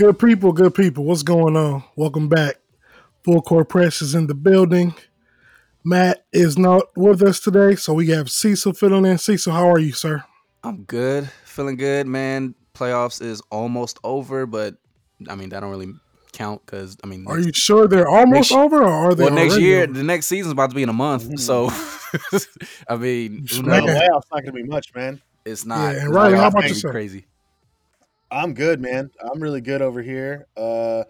Good people, good people. What's going on? Welcome back. Full Court Press is in the building. Matt is not with us today, so we have Cecil filling in. Cecil, how are you, sir? I'm good, feeling good, man. Playoffs is almost over, but I mean that don't really count because I mean, are you sure they're almost next, over, or are they? Well, next year, over? the next season's about to be in a month, mm-hmm. so I mean, no, playoffs not gonna be much, man. It's not. Yeah, and Riley, how about yourself? Crazy. I'm good, man. I'm really good over here. Uh,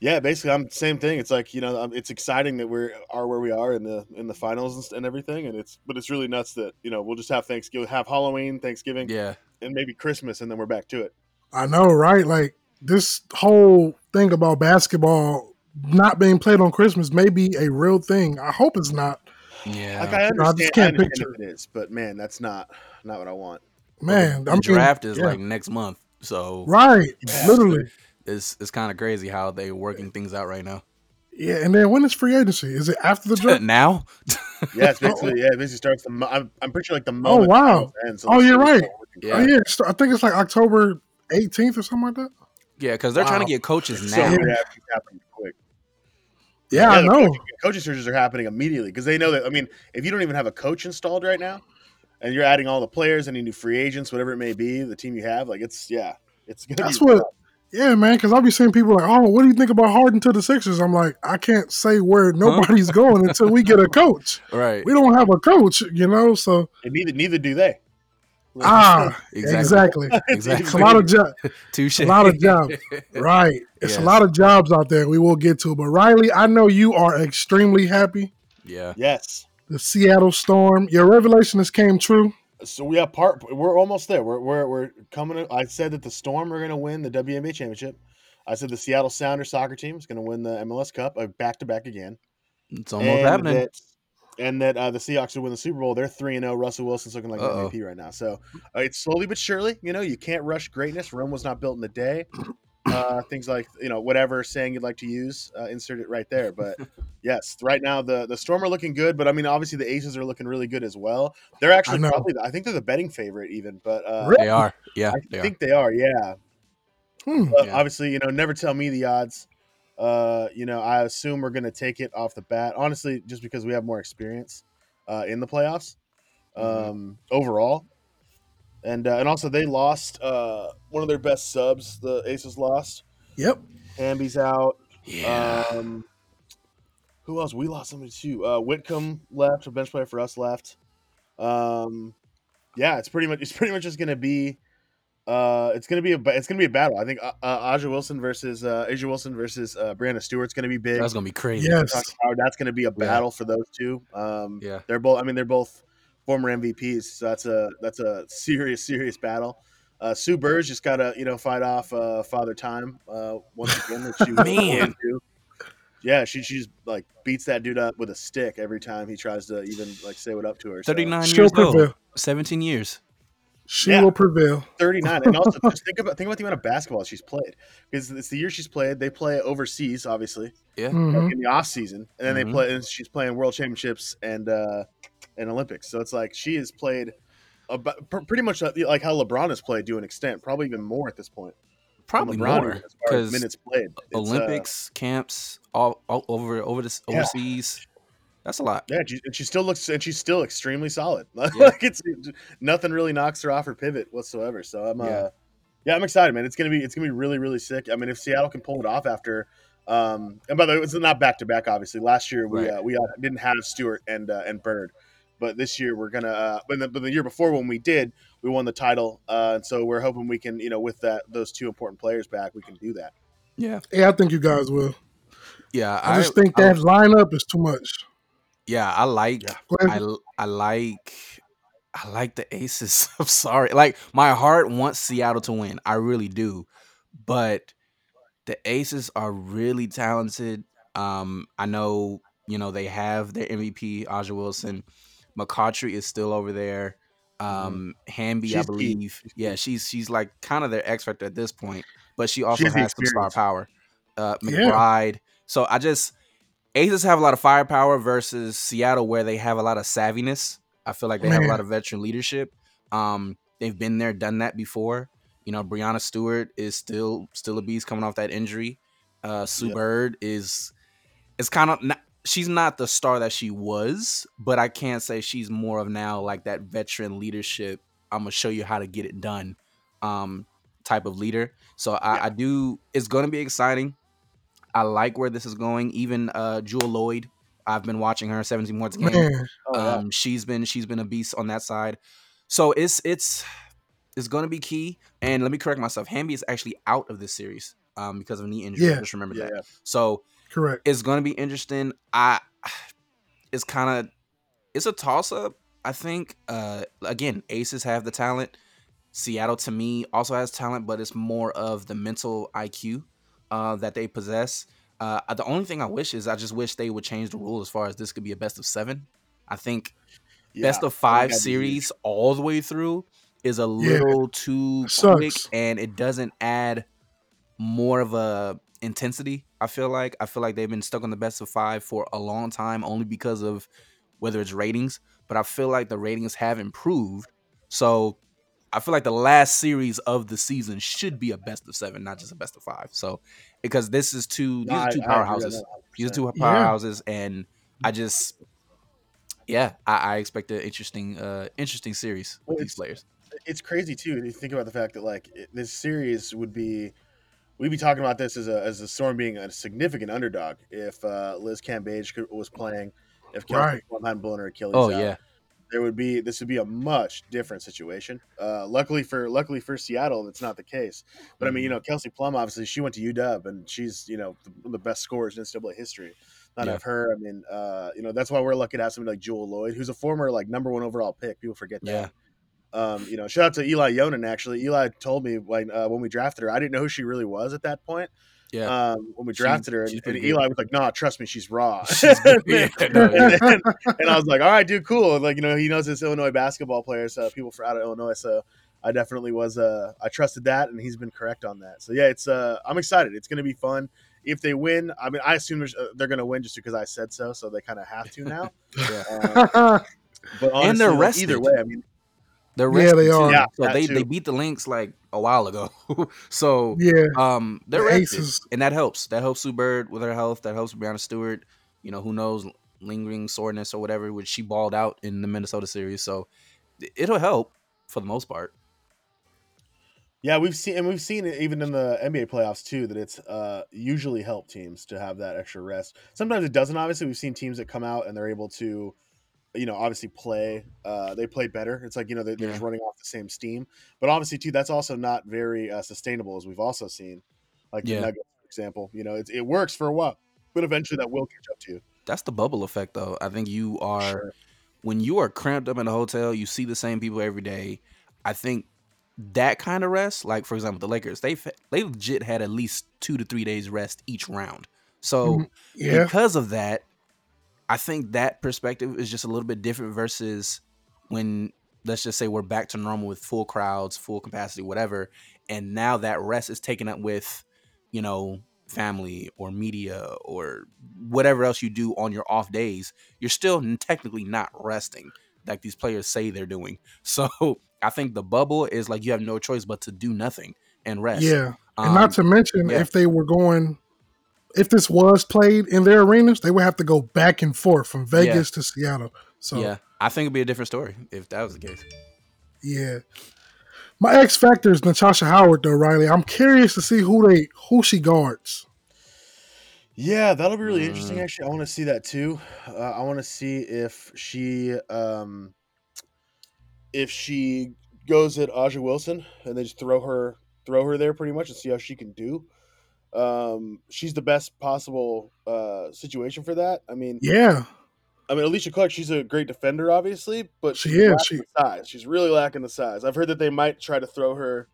yeah, basically, I'm same thing. It's like you know, it's exciting that we are are where we are in the in the finals and everything, and it's but it's really nuts that you know we'll just have Thanksgiving, have Halloween, Thanksgiving, yeah, and maybe Christmas, and then we're back to it. I know, right? Like this whole thing about basketball not being played on Christmas may be a real thing. I hope it's not. Yeah, like I understand, no, I just can't I picture it is, but man, that's not not what I want. Man, the, the draft is yeah. like next month, so right, yeah. literally it's it's kind of crazy how they're working things out right now. Yeah, and then when is free agency? Is it after the draft now? yeah, it's basically yeah, it basically starts the. I'm, I'm pretty sure like the oh wow. Ends, so oh, you're right. Yeah. Oh yeah, I think it's like October 18th or something like that. Yeah, because they're wow. trying to get coaches now. So, yeah. quick. Yeah, yeah I know. Coaching, coaching searches are happening immediately because they know that. I mean, if you don't even have a coach installed right now, and you're adding all the players, any new free agents, whatever it may be, the team you have, like it's yeah, it's gonna. That's what. Yeah, man, because I'll be seeing people like, "Oh, what do you think about Harden to the Sixers?" I'm like, I can't say where nobody's huh? going until we get a coach. Right. We don't have a coach, you know. So and neither neither do they. Ah, exactly. Exactly. exactly. It's a lot of jobs. Touche. A lot of jobs. Right. It's yes. a lot of jobs out there. We will get to. But Riley, I know you are extremely happy. Yeah. Yes. The Seattle Storm. Your revelation has came true so we have part. We're almost there. We're we're, we're coming. I said that the Storm are going to win the WNBA championship. I said the Seattle Sounders soccer team is going to win the MLS Cup back to back again. It's almost and happening. That, and that uh, the Seahawks will win the Super Bowl. They're three and zero. Oh. Russell Wilson's looking like Uh-oh. MVP right now. So uh, it's slowly but surely. You know, you can't rush greatness. Rome was not built in a day uh, things like you know whatever saying you'd like to use, uh, insert it right there. But yes, right now the the Storm are looking good, but I mean obviously the Aces are looking really good as well. They're actually I probably I think they're the betting favorite even, but uh, they are. Yeah, I they think are. they are. Yeah. Hmm. yeah. Obviously, you know, never tell me the odds. Uh, you know, I assume we're going to take it off the bat. Honestly, just because we have more experience uh, in the playoffs mm-hmm. um, mm-hmm. overall and uh, and also they lost uh, one of their best subs. The Aces lost. Yep. Hamby's out. Yeah. Um, who else? We lost somebody too. Uh, Whitcomb left. A bench player for us left. Um, yeah, it's pretty much it's pretty much just gonna be. Uh, it's gonna be a it's gonna be a battle. I think uh, uh A'ja Wilson versus uh, A'ja Wilson versus uh, Breanna Stewart's gonna be big. That's gonna be crazy. Yes, that's gonna be a battle yeah. for those two. Um, yeah, they're both. I mean, they're both former MVPs. So that's a that's a serious serious battle. Uh, Sue Bird just got to you know fight off uh, Father Time uh, once again. That she Man. Yeah, she she's like beats that dude up with a stick every time he tries to even like say what up to her. Thirty nine years old, seventeen years. She yeah, will prevail. Thirty nine, and also just think about think about the amount of basketball she's played because it's the year she's played. They play overseas, obviously. Yeah, mm-hmm. in the off season, and then mm-hmm. they play. And she's playing World Championships and uh, and Olympics. So it's like she has played about, pretty much like how LeBron has played to an extent, probably even more at this point. Probably more because minutes played. It's, uh, Olympics uh, camps all, all over over this overseas. Yeah. That's a lot. Yeah, she, and she still looks and she's still extremely solid. Yeah. like it's nothing really knocks her off her pivot whatsoever. So I'm yeah. uh yeah, I'm excited, man. It's gonna be it's gonna be really really sick. I mean, if Seattle can pull it off after um and by the way, it's not back to back. Obviously, last year we right. uh, we uh, didn't have Stewart and uh, and Bird, but this year we're gonna. Uh, but, the, but the year before when we did, we won the title, uh, and so we're hoping we can, you know, with that those two important players back, we can do that. Yeah, yeah, I think you guys will. Yeah, I, I just think that I, lineup is too much. Yeah, I like. Yeah. I I like. I like the Aces. I'm sorry. Like my heart wants Seattle to win. I really do. But the Aces are really talented. Um, I know, you know, they have their MVP, A'ja Wilson. McCoughtry is still over there. Mm-hmm. Um, Hamby, she's I believe, key. yeah, she's she's like kind of their X factor at this point, but she also she has, some star power. Uh, McBride. Yeah. So I just Aces have a lot of firepower versus Seattle, where they have a lot of savviness. I feel like they Man. have a lot of veteran leadership. Um, they've been there, done that before, You know, Breanna Stewart is still still a beast coming off that injury. Uh, Sue yep. Bird is it's kind of she's not the star that she was, but I can't say she's more of now like that veteran leadership. I'm gonna show you how to get it done, um, type of leader. So I, yeah. I do. It's gonna be exciting. I like where this is going. Even uh, Jewell Loyd, I've been watching her 17 more games. Oh, yeah. um, she's been she's been a beast on that side. So it's it's it's going to be key. And let me correct myself. Hamby is actually out of this series um, because of knee injury. Yeah. Just remember yeah, that. Yeah. So correct. It's going to be interesting. I it's kind of it's a toss up. I think uh, again, Aces have the talent. Seattle to me also has talent, but it's more of the mental IQ uh, that they possess. Uh, the only thing I wish is I just wish they would change the rule as far as this could be a best of seven. I think yeah, best of five series all the way through is a little yeah, too quick and it doesn't add more of a intensity. I feel like I feel like they've been stuck on the best of five for a long time only because of whether it's ratings, but I feel like the ratings have improved. So I feel like the last series of the season should be a best of seven, not just a best of five. So because this is two, no, these are two powerhouses. These are two powerhouses, yeah. and I just, yeah, I, I expect an interesting, uh, interesting series with these players. It's crazy too. You think about the fact that like this series would be, we'd be talking about this as a as a Storm being a significant underdog if uh, Liz Cambage was playing, if Kelsey right. hadn't blown her Achilles. Oh out. yeah there would be this would be a much different situation. Uh, luckily for luckily for Seattle, that's not the case. But I mean, you mm-hmm. know, Kelsey Plum obviously she went to UW and she's you know one of the best scorers in NCAA history. Not yeah. of her. I mean, uh, you know, that's why we're lucky to have somebody like Jewell Loyd, who's a former like number one overall pick. People forget that. Yeah. Um, you know, shout out to Eli Yonan. Actually, Eli told me when uh, when we drafted her, I didn't know who she really was at that point. Yeah. Um, when we drafted her, and, and Eli was like, "Nah, trust me, she's raw." She's and, and, and, I was like, "All right, dude, cool." Like you know, he knows this Illinois basketball players, uh, people from out of Illinois, so I definitely was. Uh, I trusted that, and he's been correct on that. So yeah, it's. Uh, I'm excited. It's going to be fun. If they win, I mean, I assume uh, they're going to win just because I said so. So they kind of have to now. yeah. Um, but honestly, and they're rested. Either way, I mean, they're yeah, they are. Yeah, so they, they beat the Lynx like a while ago. so yeah, um, they're the aces. and that helps. That helps Sue Bird with her health. That helps Breanna Stewart. You know, who knows lingering soreness or whatever, which she balled out in the Minnesota series. So it'll help for the most part. Yeah, we've seen and we've seen it even in the NBA playoffs too that it's uh, usually help teams to have that extra rest. Sometimes it doesn't. Obviously, we've seen teams that come out and they're able to you know, obviously play. Uh, they play better. It's like you know they're, they're yeah. just running off the same steam. But obviously, too, that's also not very uh, sustainable, as we've also seen, like yeah. the Nuggets, for example. You know, it, it works for a while, but eventually that will catch up to you. That's the bubble effect, though. I think you are sure. when you are cramped up in a hotel, you see the same people every day. I think that kind of rest, like for example, the Lakers, they they legit had at least two to three days rest each round. So mm-hmm. yeah. because of that, I think that perspective is just a little bit different versus when let's just say we're back to normal with full crowds, full capacity, whatever, and now that rest is taken up with, you know, family or media or whatever else you do on your off days. You're still technically not resting like these players say they're doing. So I think the bubble is like you have no choice but to do nothing and rest. Yeah. And um, not to mention yeah. if they were going if this was played in their arenas, they would have to go back and forth from Vegas yeah. to Seattle. So yeah, I think it'd be a different story if that was the case. Yeah. My X factor is Natasha Howard, though, Riley. I'm curious to see who they who she guards. Yeah, that'll be really mm. interesting. Actually, I want to see that too. Uh, I want to see if she um, if she goes at A'ja Wilson and they just throw her throw her there pretty much and see how she can do um, she's the best possible uh, situation for that. I mean, yeah. I mean, Alysha Clark, she's a great defender, obviously, but she is. She size. She's really lacking the size. I've heard that they might try to throw her,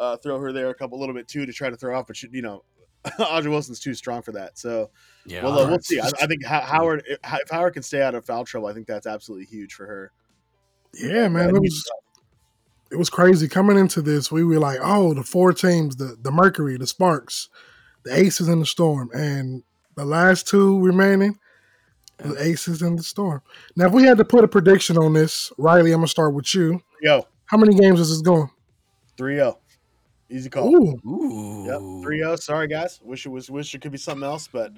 uh, throw her there a couple, little bit too, to try to throw off. But she, you know, A'ja Wilson's too strong for that. So, yeah, well, uh, we'll see. I, I, think Howard, if Howard can stay out of foul trouble, I think that's absolutely huge for her. Yeah, man, it was it was crazy coming into this. We were like, oh, the four teams, the the Mercury, the Sparks, the Aces in the Storm, and the last two remaining, the Aces in the Storm. Now, if we had to put a prediction on this, Riley, I'm gonna start with you. Yo, how many games is this going? Three zero. Easy call. Ooh. Ooh. Yep. 3-0. Sorry guys. Wish it was wish it could be something else, but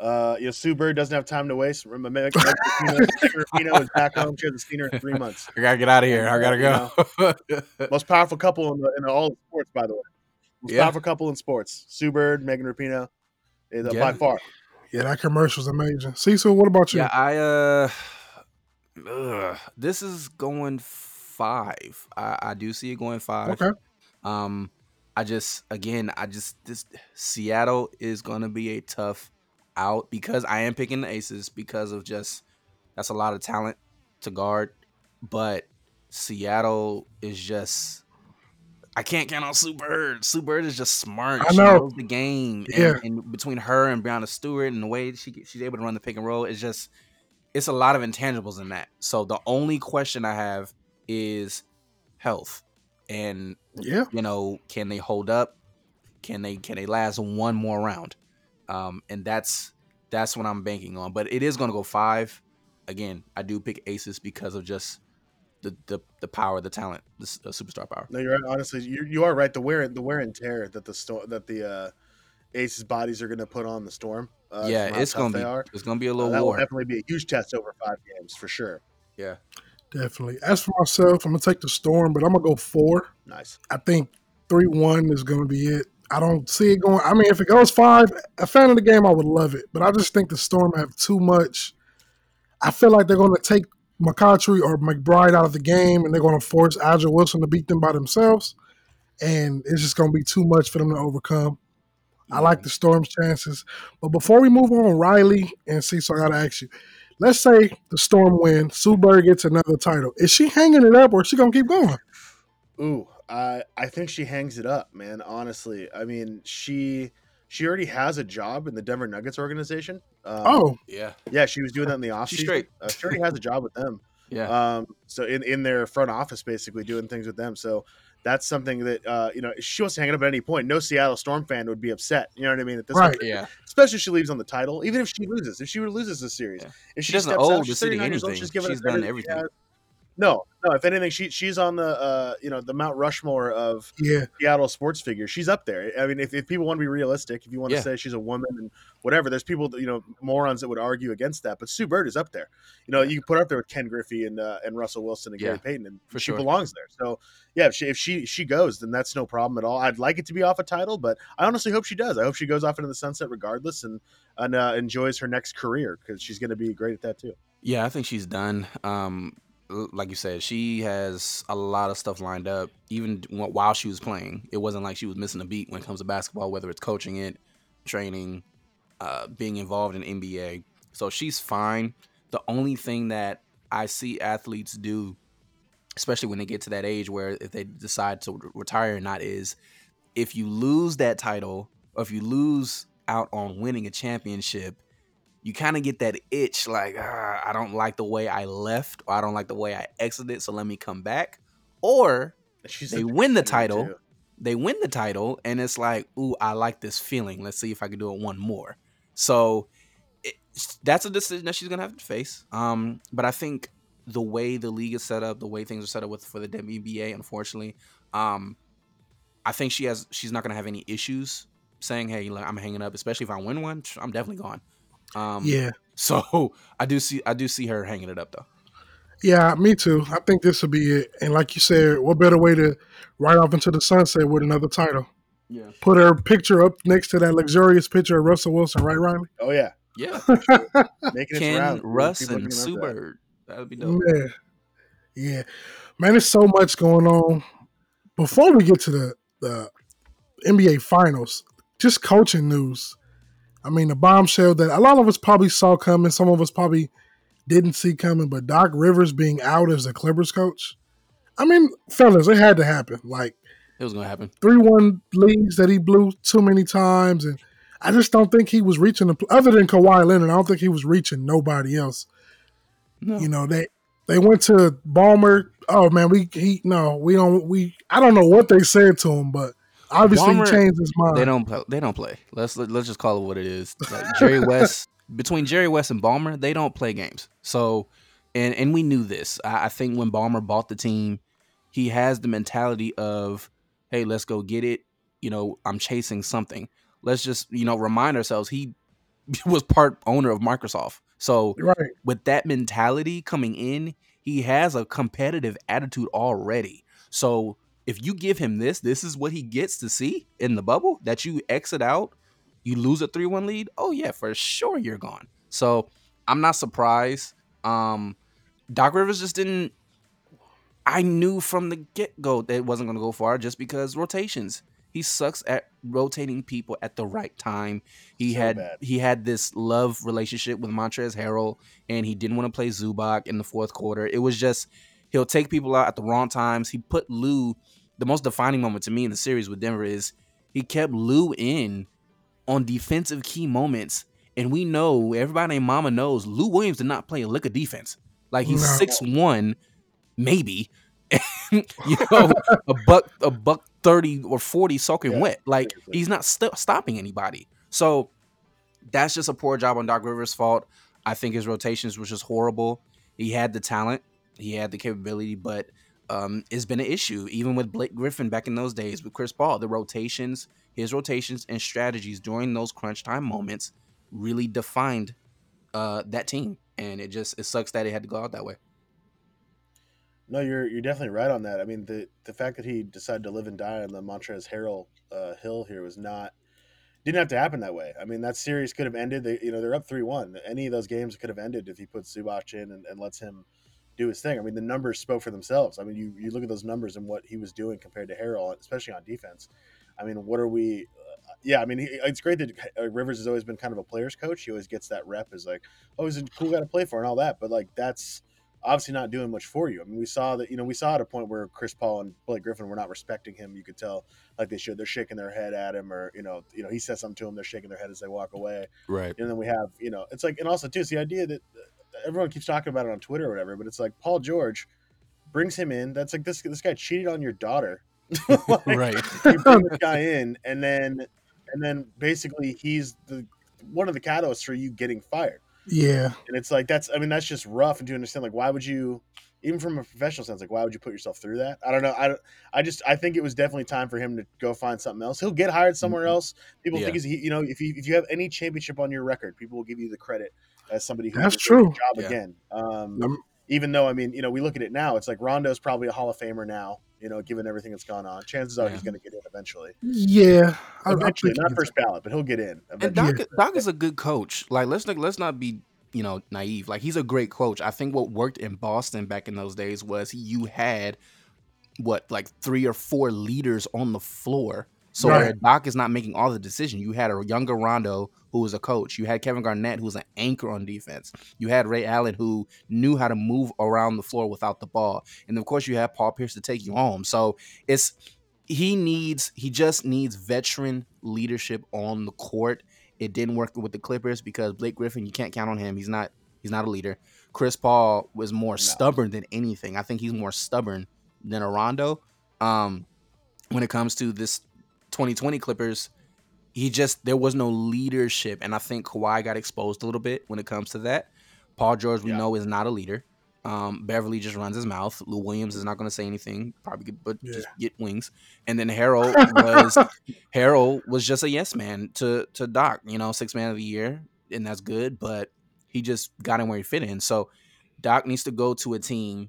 uh, you know, Sue Bird doesn't have time to waste. Remember, Meg Rapinoe is back home. She hasn't seen her in three months. I gotta get out of here. I gotta go. You know, most powerful couple in, the, in all of sports, by the way. Most yeah. powerful couple in sports. Sue Bird, Megan Rapinoe, is, uh, yeah. by far. Yeah, that commercial's amazing. Cecil, what about you? Yeah, I uh, ugh, this is going five. I, I do see it going five. Okay. Um, I just again, I just this Seattle is gonna be a tough out because I am picking the Aces because of just that's a lot of talent to guard, but Seattle is just I can't count on Sue Bird. Sue Bird is just smart. I know. She knows the game. Yeah. And, and between her and Breanna Stewart and the way she she's able to run the pick and roll, it's just it's a lot of intangibles in that. So the only question I have is health. And yeah, you know, can they hold up? Can they can they last one more round? Um, and that's that's what I'm banking on. But it is going to go five. Again, I do pick aces because of just the the, the power, the talent, the, the superstar power. No, you're right. Honestly, you you are right. The wear the wear and tear that the sto- that the uh, aces bodies are going to put on the storm. Uh, yeah, it's going to be are. it's going to be a little uh, that war. will definitely be a huge test over five games for sure. Yeah, definitely. As for myself, I'm gonna take the storm, but I'm gonna go four. Nice. I think three one is gonna be it. I don't see it going. I mean, if it goes five, a fan of the game, I would love it. But I just think the Storm have too much. I feel like they're going to take McCoughtry or McBride out of the game, and they're going to force A'ja Wilson to beat them by themselves, and it's just going to be too much for them to overcome. I like the Storm's chances, but before we move on, Riley and Cecil, I got to ask you. Let's say the Storm win, Sue Bird gets another title. Is she hanging it up, or is she going to keep going? Ooh, I I think she hangs it up, man. Honestly, I mean she she already has a job in the Denver Nuggets organization. Um, oh, yeah, yeah. She was doing that in the off She's straight. Uh, she already has a job with them. Yeah. Um. So in in their front office, basically doing things with them. So that's something that uh, you know she wants to hang it up at any point. No Seattle Storm fan would be upset. You know what I mean? At this right. point, yeah. Especially if she leaves on the title, even if she loses. If she loses the series, yeah. if she, she doesn't owe the city anything, old, she's, she's done everything. No, no. If anything, she she's on the uh, you know the Mount Rushmore of yeah. Seattle sports figures. She's up there. I mean, if, if people want to be realistic, if you want yeah. to say she's a woman and whatever, there's people that, you know morons that would argue against that. But Sue Bird is up there. You know, you can put her up there with Ken Griffey and uh, and Russell Wilson and yeah, Gary Payton, and for she sure. belongs there. So yeah, if she, if she she goes, then that's no problem at all. I'd like it to be off a title, but I honestly hope she does. I hope she goes off into the sunset regardless and and uh, enjoys her next career because she's going to be great at that too. Yeah, I think she's done. Um, like you said, she has a lot of stuff lined up. Even while she was playing, it wasn't like she was missing a beat when it comes to basketball, whether it's coaching it, training, uh, being involved in NBA. So she's fine. The only thing that I see athletes do, especially when they get to that age where if they decide to retire or not, is if you lose that title or if you lose out on winning a championship, you kind of get that itch like ah, I don't like the way I left or I don't like the way I exited, so let me come back. Or She's they win the title, too. they win the title, and it's like, ooh, I like this feeling. Let's see if I can do it one more. So it, that's a decision that she's gonna have to face. Um, but I think the way the league is set up, the way things are set up with for the WNBA, unfortunately, um, I think she has she's not gonna have any issues saying, "Hey, I'm hanging up," especially if I win one. I'm definitely gone. Um, yeah. So I do see I do see her hanging it up though. Yeah, me too. I think this will be it. And like you said, what better way to ride off into the sunset with another title? Yeah. Put her picture up next to that luxurious picture of Russell Wilson, right, Riley? Oh yeah. Yeah. Making Ken, it Russ, and Sue Bird. That would be dope. Yeah. Yeah. Man, there's so much going on. Before we get to the, the NBA finals, just coaching news. I mean, the bombshell that a lot of us probably saw coming, some of us probably didn't see coming, but Doc Rivers being out as the Clippers coach. I mean, fellas, it had to happen. Like it was gonna happen. Three one leads that he blew too many times, and I just don't think he was reaching the other than Kawhi Leonard. I don't think he was reaching nobody else. No. You know they they went to Ballmer. Oh man, we he no, we don't we. I don't know what they said to him, but Obviously, Ballmer, he changed his mind. They don't. Play, they don't play. Let's let, us let us just call it what it is. Like Jerry West between Jerry West and Ballmer, they don't play games. So, and and we knew this. I, I think when Ballmer bought the team, he has the mentality of, "Hey, let's go get it. you know, I'm chasing something. Let's just, you know, remind ourselves he was part owner of Microsoft. So right. with that mentality coming in, he has a competitive attitude already. So if you give him this, this is what he gets to see in the bubble that you exit out, you lose a 3-1 lead. Oh yeah, for sure you're gone. So I'm not surprised. Um Doc Rivers just didn't I knew from the get-go that it wasn't going to go far just because rotations. He sucks at rotating people at the right time. He so had bad. he had this love relationship with Montrezl Harrell, and he didn't want to play Zubac in the fourth quarter. It was just he'll take people out at the wrong times. He put Lou. The most defining moment to me in the series with Denver is he kept Lou in on defensive key moments, and we know everybody named Mama knows Lou Williams did not play a lick of defense. Like he's six no. one, maybe. you know, a buck a buck 30 or 40 soaking yeah, wet. Like he's not st- stopping anybody. So that's just a poor job on Doc Rivers' fault. I think his rotations was just horrible. He had the talent, he had the capability, but um, it's been an issue even with Blake Griffin back in those days with Chris Paul. The rotations, his rotations and strategies during those crunch time moments really defined uh, that team, and it just it sucks that it had to go out that way. No, you're you're definitely right on that. I mean, the the fact that he decided to live and die on the Montrezl Harrell uh, hill here was not didn't have to happen that way. I mean, that series could have ended. They, you know, they're up three one. Any of those games could have ended if he puts Zubac in and, and lets him do his thing. I mean, the numbers spoke for themselves. I mean, you you look at those numbers and what he was doing compared to Harrell, especially on defense. I mean, what are we? Uh, yeah, I mean, he, it's great that uh, Rivers has always been kind of a player's coach. He always gets that rep as like, oh, he's a cool guy to play for and all that. But like, that's obviously not doing much for you. I mean, we saw that, you know, we saw at a point where Chris Paul and Blake Griffin were not respecting him. You could tell like they should. They're shaking their head at him, or you know, you know, he says something to him, they're shaking their head as they walk away. Right. And then we have, you know, it's like, and also too, it's the idea that everyone keeps talking about it on Twitter or whatever, but it's like Paul George brings him in. That's like this this guy cheated on your daughter. like, right. You bring this guy in, and then and then basically he's the one of the catalysts for you getting fired. Yeah. And it's like that's I mean that's just rough and to understand like why would you even from a professional sense like why would you put yourself through that? I don't know. I I just I think it was definitely time for him to go find something else. He'll get hired somewhere mm-hmm. else. People yeah. think he's you know if you if you have any championship on your record, people will give you the credit as somebody who that's true. job yeah. again. Um, even though I mean, you know, we look at it now, it's like Rondo's probably a Hall of Famer now. You know, given everything that's gone on, chances are yeah. he's going to get in eventually. Yeah, eventually, not first ballot, but he'll get in. Eventually. And Doc, Doc is a good coach. Like let's let's not be you know naive. Like he's a great coach. I think what worked in Boston back in those days was you had what like three or four leaders on the floor so right. Doc is not making all the decision. You had a younger Rondo who was a coach. You had Kevin Garnett who was an anchor on defense. You had Ray Allen who knew how to move around the floor without the ball. And of course you had Paul Pierce to take you home. So it's he needs he just needs veteran leadership on the court. It didn't work with the Clippers because Blake Griffin, you can't count on him. He's not he's not a leader. Chris Paul was more no. stubborn than anything. I think he's more stubborn than a Rondo. Um, when it comes to this 2020 Clippers, he just there was no leadership, and I think Kawhi got exposed a little bit when it comes to that. Paul George, we yeah. know, is not a leader. Um, Beverley just runs his mouth. Lou Williams is not going to say anything, probably, but yeah. just get wings. And then Harrell was Harrell was just a yes man to to Doc. You know, six man of the year, and that's good. But he just got in where he fit in. So Doc needs to go to a team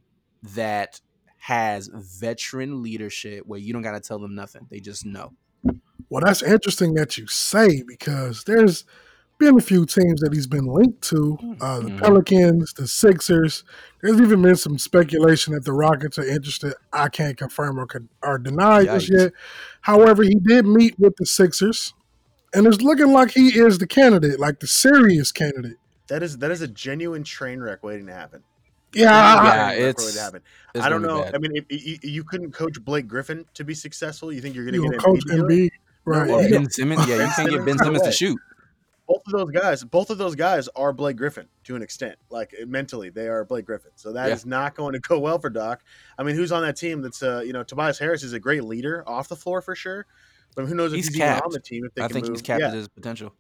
that has veteran leadership where you don't got to tell them nothing; they just know. Well, that's interesting that you say because there's been a few teams that he's been linked to uh, the mm-hmm. Pelicans, the Sixers. There's even been some speculation that the Rockets are interested. I can't confirm or, or deny this yet. However, he did meet with the Sixers, and it's looking like he is the candidate, like the serious candidate. That is that is a genuine train wreck waiting to happen. Yeah, yeah, it's, to happen. It's I don't know. Bad. I mean, if, if, you couldn't coach Blake Griffin to be successful. You think you're going to get a coach Embiid? Right. No ben Simmons, yeah, you can't get Ben Simmons to shoot. Both of those guys, both of those guys are Blake Griffin to an extent. Like mentally, they are Blake Griffin. So that yeah. is not going to go well for Doc. I mean, who's on that team? That's uh, you know, Tobias Harris is a great leader off the floor for sure. But who knows if he's, he's even on the team? If they I think move. he's capped yeah. his potential.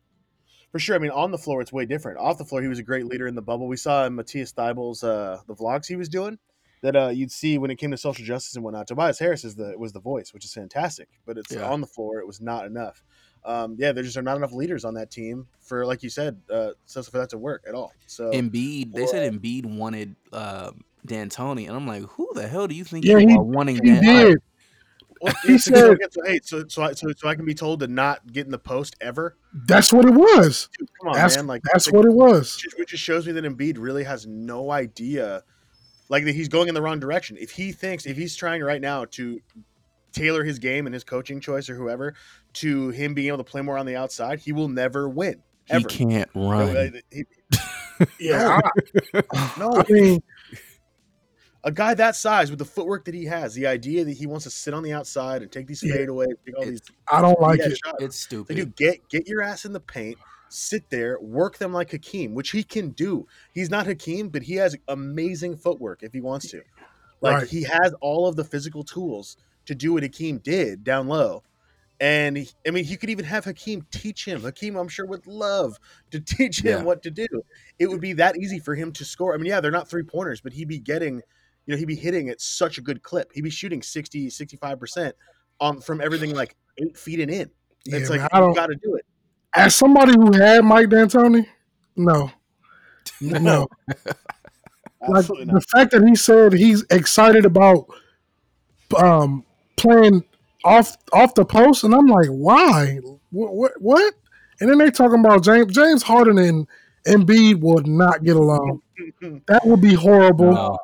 For sure. I mean, on the floor, it's way different. Off the floor, he was a great leader in the bubble. We saw Matisse Thybulle's uh, the vlogs he was doing that uh, you'd see when it came to social justice and whatnot. Tobias Harris is the was the voice, which is fantastic, but it's yeah. on the floor. It was not enough. Um, yeah, there just are not enough leaders on that team for, like you said, uh, so for that to work at all. So Embiid, they said Embiid wanted uh, D'Antoni, and I'm like, who the hell do you think yeah, you he, are wanting? He Dan- did. Well, he said, so, hey, so so I, so so I can be told to not get in the post ever. That's what it was. Dude, come on, that's, man! Like that's like, what it was. Which just shows me that Embiid really has no idea, like that he's going in the wrong direction. If he thinks, if he's trying right now to tailor his game and his coaching choice or whoever to him being able to play more on the outside, he will never win. Ever. Uh, he can't run. He, yeah, no. I mean, a guy that size with the footwork that he has, the idea that he wants to sit on the outside and take these fadeaways, take all these. I don't like it. Shots. It's stupid. They do get get your ass in the paint, sit there, work them like Hakeem, which he can do. He's not Hakeem, but he has amazing footwork if he wants to. Like right. he has all of the physical tools to do what Hakeem did down low. And he, I mean, he could even have Hakeem teach him. Hakeem, I'm sure, would love to teach him yeah. what to do. It would be that easy for him to score. I mean, yeah, they're not three pointers, but he'd be getting you know, he'd be hitting at such a good clip. He'd be shooting 60, 65% um, from everything like eight feet and in. Yeah, it's like, you got to do it. As somebody who had Mike D'Antoni, no. No. like the fact that he said he's excited about um, playing off off the post, and I'm like, why? What? What? what? And then they talking about James James Harden and Embiid would not get along. that would be horrible. No.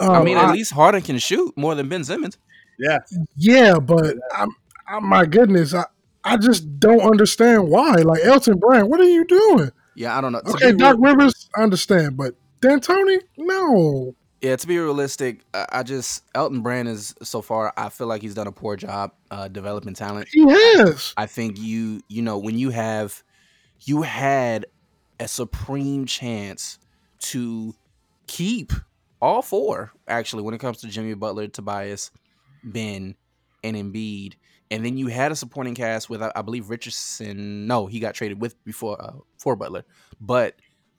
Um, I mean, at I, least Harden can shoot more than Ben Simmons. Yeah, yeah, but I'm, I'm, my goodness, I, I just don't understand why. Like Elton Brand, what are you doing? Yeah, I don't know. Okay, Doc real- Rivers, I understand, but D'Antoni, no. Yeah, to be realistic, I just Elton Brand is so far. I feel like he's done a poor job uh, developing talent. He has. I think you you know when you have you had a supreme chance to keep all four actually when it comes to Jimmy Butler, Tobias, Ben, and Embiid. And then you had a supporting cast with I, believe Richardson. No, he got traded with before uh, for Butler, but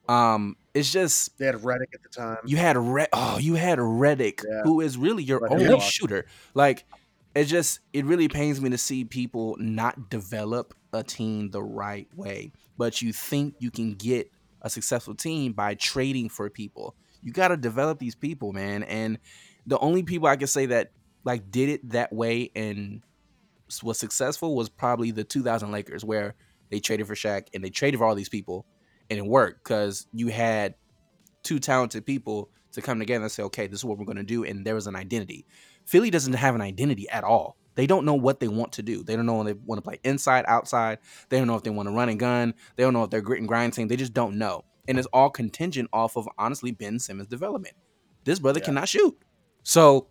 um, it's just they had Redick at the time. You had Red. Oh, you had Redick, yeah. who is really your only shooter. Like it just it really pains me to see people not develop a team the right way. But you think you can get a successful team by trading for people you got to develop these people, man. And the only people I can say that like did it that way and was successful was probably the 2000 Lakers, where they traded for Shaq and they traded for all these people, and it worked because you had two talented people to come together and say, okay, this is what we're going to do, and there was an identity. Philly doesn't have an identity at all. They don't know what they want to do. They don't know when they want to play inside, outside. They don't know if they want to run and gun. They don't know if they're grit and grind team. They just don't know and it's all contingent off of honestly Ben Simmons' development. This brother yeah. cannot shoot. So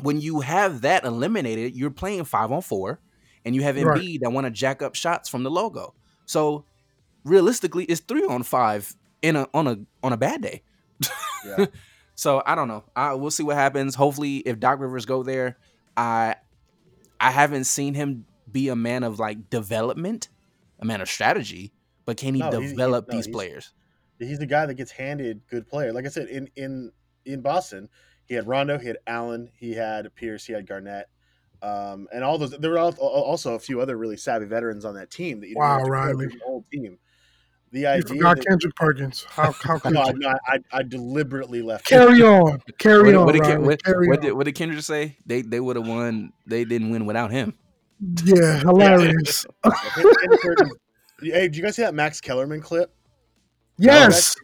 when you have that eliminated, you're playing five on four, and you have Embiid right. that want to jack up shots from the logo. So realistically, it's three on five in a on a on a bad day. Yeah. so I don't know. I, we'll see what happens. Hopefully, if Doc Rivers go there, I I haven't seen him be a man of like development, a man of strategy, but can he no, develop he, no, these players? he's the guy that gets handed good player. Like I said, in in in Boston, he had Rondo, he had Allen, he had Pierce, he had Garnett, um, and all those. There were also a few other really savvy veterans on that team. That you wow, Riley, whole team. The idea. You forgot that, Kendrick Perkins. How, how could no, no, I, I deliberately left. Carry on, carry what, on. What, did, what, carry what, on. Did, what did Kendrick say? They they would have won. They didn't win without him. Yeah, hilarious. hey, did you guys see that Max Kellerman clip? Yes.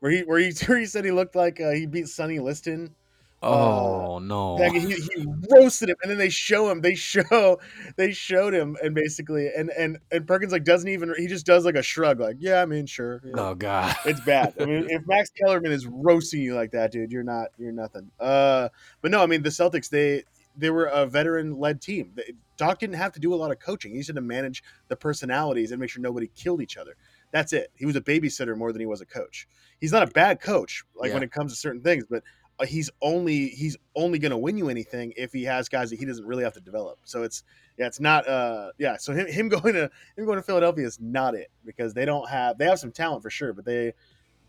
where he where he where he said he looked like uh, he beat Sonny Liston. Oh uh, no! Like he, he roasted him, and then they show him. They show they showed him, and basically, and and and Perkins like doesn't even. He just does like a shrug, like yeah, I mean, sure. Yeah. Oh god, it's bad. I mean, if Max Kellerman is roasting you like that, dude, you're not you're nothing. Uh, but no, I mean the Celtics they they were a veteran led team. Doc didn't have to do a lot of coaching. He had to manage the personalities and make sure nobody killed each other. That's it. He was a babysitter more than he was a coach. He's not a bad coach, like yeah. when it comes to certain things, but he's only he's only going to win you anything if he has guys that he doesn't really have to develop. So it's yeah, it's not uh yeah. So him, him going to him going to Philadelphia is not it because they don't have they have some talent for sure, but they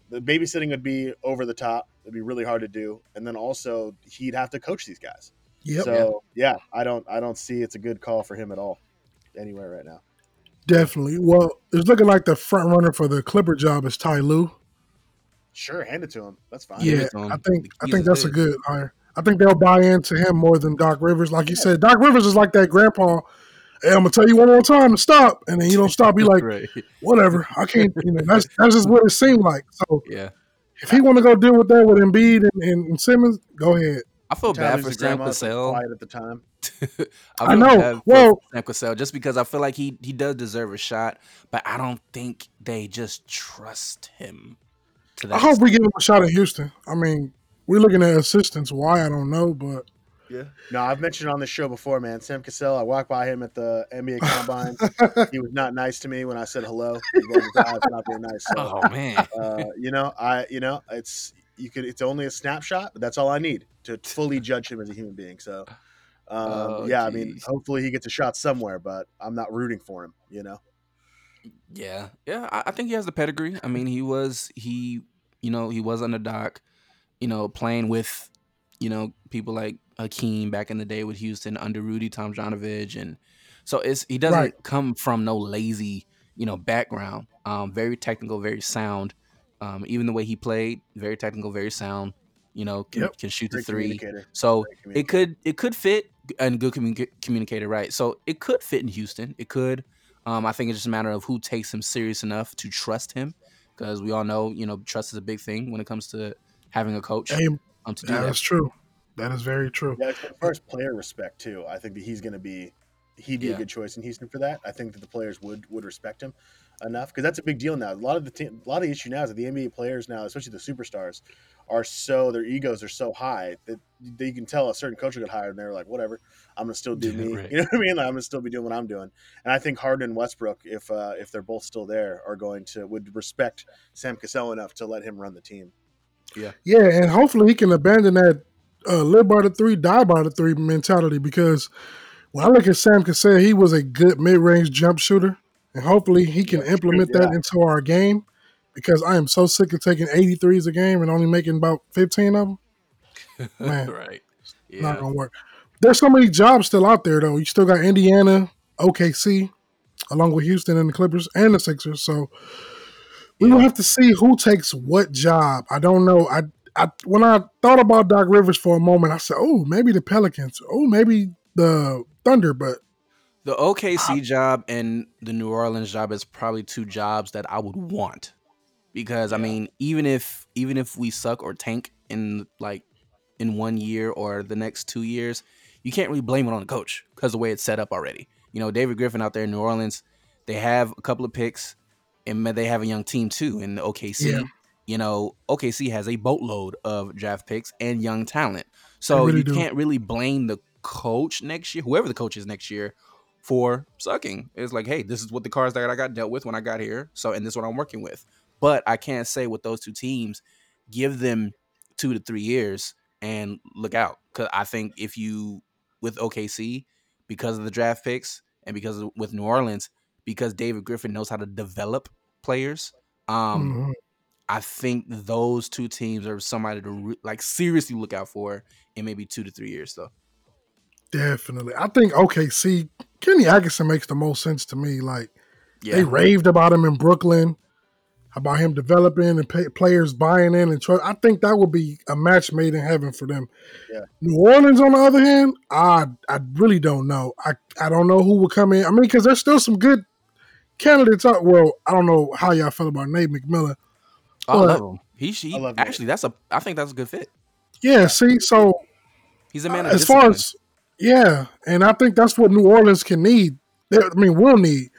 the babysitting would be over the top. It'd be really hard to do, and then also he'd have to coach these guys. Yep. So yeah, I don't I don't see it's a good call for him at all anywhere right now. Definitely. Well, it's looking like the front runner for the Clipper job is Ty Lue. Sure, hand it to him. That's fine. Yeah, I think I think that's a good hire. I think they'll buy into him more than Doc Rivers. Like you said, Doc Rivers is like that grandpa. Hey, I'm gonna tell you one more time to stop, and then you don't stop. Be like, right. whatever. I can't. You know, that's that's just what it seemed like. So yeah, if he want to go deal with that with Embiid and, and Simmons, go ahead. I feel bad for Sam Cassell. Quiet at the time. I, I know. Well, Sam Cassell, just because I feel like he he does deserve a shot, but I don't think they just trust him. I hope we give him a shot at Houston. I mean, we're looking at assistance. Why I don't know, but yeah. No, I've mentioned on this show before, man. Sam Cassell. I walked by him at the NBA Combine. he was not nice to me when I said hello. He not very nice. So, oh man. Uh, you know, I you know, it's you could it's only a snapshot, but that's all I need to fully judge him as a human being. So um, oh, yeah, geez. I mean, hopefully he gets a shot somewhere, but I'm not rooting for him, you know. Yeah, yeah, I, I think he has the pedigree. I mean, he was he, you know, he was under Doc, you know, playing with, you know, people like Hakeem back in the day with Houston under Rudy Tomjanovich, and so it's he doesn't right. come from no lazy, you know, background. Um, very technical, very sound. Um, even the way he played, very technical, very sound. You know, can, yep. can shoot the three. So it could it could fit and good commun- communicator, right? So it could fit in Houston. It could. Um, I think it's just a matter of who takes him serious enough to trust him, because we all know, you know, trust is a big thing when it comes to having a coach. Hey, um, to do that. That's true. That is very true. Yeah, first player respect too. I think that he's going to be he'd be yeah. a good choice in Houston for that. I think that the players would would respect him enough because that's a big deal now. A lot of the team, a lot of the issue now is that the NBA players now, especially the superstars, are so their egos are so high that, that you can tell a certain coach will get hired and they're like, whatever, I'm gonna still do yeah, me. Right. You know what I mean? Like, I'm gonna still be doing what I'm doing. And I think Harden and Westbrook, if uh, if they're both still there, are going to would respect Sam Cassell enough to let him run the team. Yeah, yeah, and hopefully he can abandon that uh, live by the three, die by the three mentality because when I look at Sam Cassell, he was a good mid range jump shooter and hopefully he can implement yeah. that into our game because I am so sick of taking 83s a game and only making about 15 of them. Man, right. Yeah. Not going to work. There's so many jobs still out there, though. You still got Indiana, OKC, along with Houston and the Clippers and the Sixers. So we yeah. will have to see who takes what job. I don't know. I, I when I thought about Doc Rivers for a moment, I said, "Oh, maybe the Pelicans. Oh, maybe the Thunder." But the OKC job and the New Orleans job is probably two jobs that I would want because. I mean, even if even if we suck or tank in like in one year or the next two years, you can't really blame it on the coach because the way it's set up already. You know, David Griffin out there in New Orleans, they have a couple of picks, and they have a young team too in the OKC. Yeah. You know, OKC has a boatload of draft picks and young talent, so really you do. can't really blame the coach next year, whoever the coach is next year, for sucking. It's like, hey, this is what the cards that I got dealt with when I got here. So, and this is what I'm working with. But I can't say with those two teams, give them two to three years and look out. Because I think if you, with OKC, because of the draft picks and because of, with New Orleans, because David Griffin knows how to develop players, um, mm-hmm. I think those two teams are somebody to re- like seriously look out for in maybe two to three years, though. Definitely. I think OKC, Kenny Atkinson makes the most sense to me. Like, yeah. they raved about him in Brooklyn, about him developing and pay, players buying in and trust. I think that would be a match made in heaven for them. Yeah. New Orleans, on the other hand, I I really don't know. I, I don't know who will come in. I mean, because there's still some good candidates out. Well, I don't know how y'all feel about Nate McMillan. I love him. He, he actually, that's a. I think that's a good fit. Yeah. See, so he's a man. as far as yeah, and I think that's what New Orleans can need. They, I mean, will need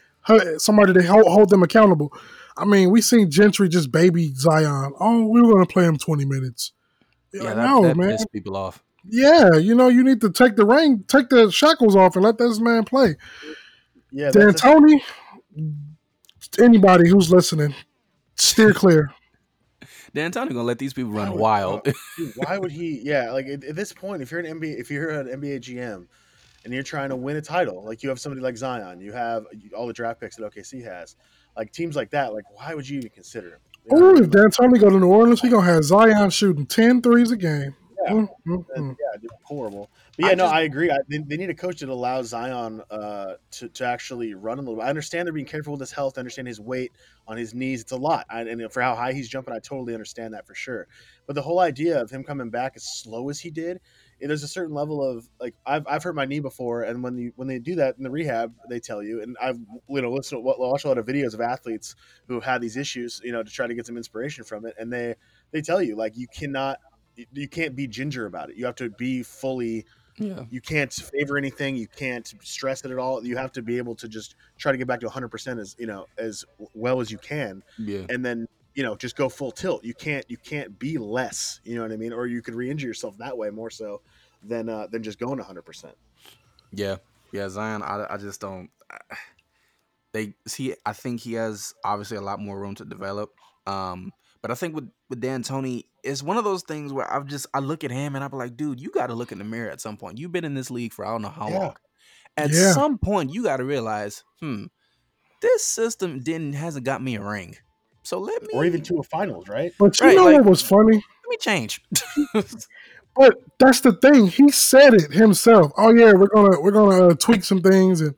somebody to hold, hold them accountable. I mean, we seen Gentry just baby Zion. Oh, we were going to play him twenty minutes. Yeah, that, no, that man. people off. Yeah, you know, you need to take the ring, take the shackles off, and let this man play. Yeah, D'Antoni. Anybody who's listening, steer clear. D'Antoni gonna let these people run why wild. Would, dude, why would he? Yeah, like at, at, this point, if you're an NBA, if you're an NBA GM, and you're trying to win a title, like you have somebody like Zion, you have all the draft picks that OKC has, like teams like that, like why would you even consider him? Oh, if Dan D'Antoni go to New Orleans, he gonna have Zion shooting 10 threes a game. Yeah, mm-hmm. yeah, horrible. But yeah, I no, just, I agree. I, they, they, need a coach that allows Zion uh, to to actually run a little. bit. I understand they're being careful with his health. I understand his weight on his knees. It's a lot, I, and for how high he's jumping, I totally understand that for sure. But the whole idea of him coming back as slow as he did, there's a certain level of like I've, I've hurt my knee before, and when you when they do that in the rehab, they tell you, and I've you know listened to watch a lot of videos of athletes who have had these issues, you know, to try to get some inspiration from it, and they they tell you like you cannot you can't be ginger about it. You have to be fully. Yeah. You can't favor anything. You can't stress it at all. You have to be able to just try to get back to 100% as, you know, as well as you can. Yeah. And then, you know, just go full tilt. You can't you can't be less, you know what I mean? Or you could re-injure yourself that way more so than uh than just going 100%. Yeah. Yeah, Zion, I, I just don't they see I think he has obviously a lot more room to develop. Um but I think with with D'Antoni, it's one of those things where I've just I look at him and I'm like, dude, you got to look in the mirror at some point. You've been in this league for I don't know how yeah. long. At yeah. some point, you got to realize, hmm, this system didn't hasn't got me a ring. So let me, or even to a finals, right? But you right, know like, what was funny? Let me change. but that's the thing. He said it himself. Oh yeah, we're gonna we're gonna uh, tweak some things, and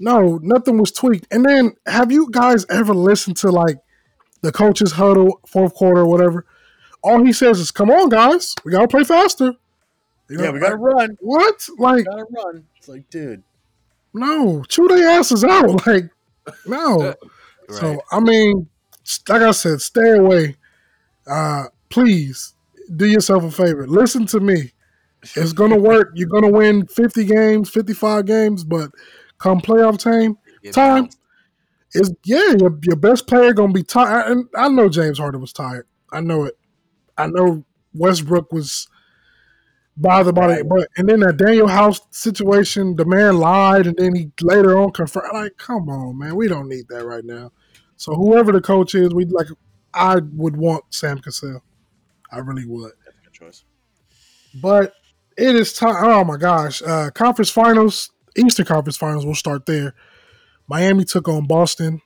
no, nothing was tweaked. And then, have you guys ever listened to like? The coaches huddle, fourth quarter, whatever. All he says is, "Come on, guys, we gotta play faster." You know, yeah, we gotta run. What? Like, we gotta run. It's like, dude, no, chew their asses out. Like, no. right. So, I mean, like I said, stay away. Uh, please do yourself a favor. Listen to me. It's gonna work. You're gonna win 50 games, 55 games, but come playoff time, time, is yeah, your, your best player gonna be tired. And I know James Harden was tired. I know it. I know Westbrook was bothered by it, but and then that Danuel House situation, the man lied, and then he later on confirmed. Like, come on, man, we don't need that right now. So whoever the coach is, we like. I would want Sam Cassell. I really would. That's a good choice. But it is time. Oh my gosh, uh, conference finals, Eastern Conference Finals. We'll start there. Miami took on Boston.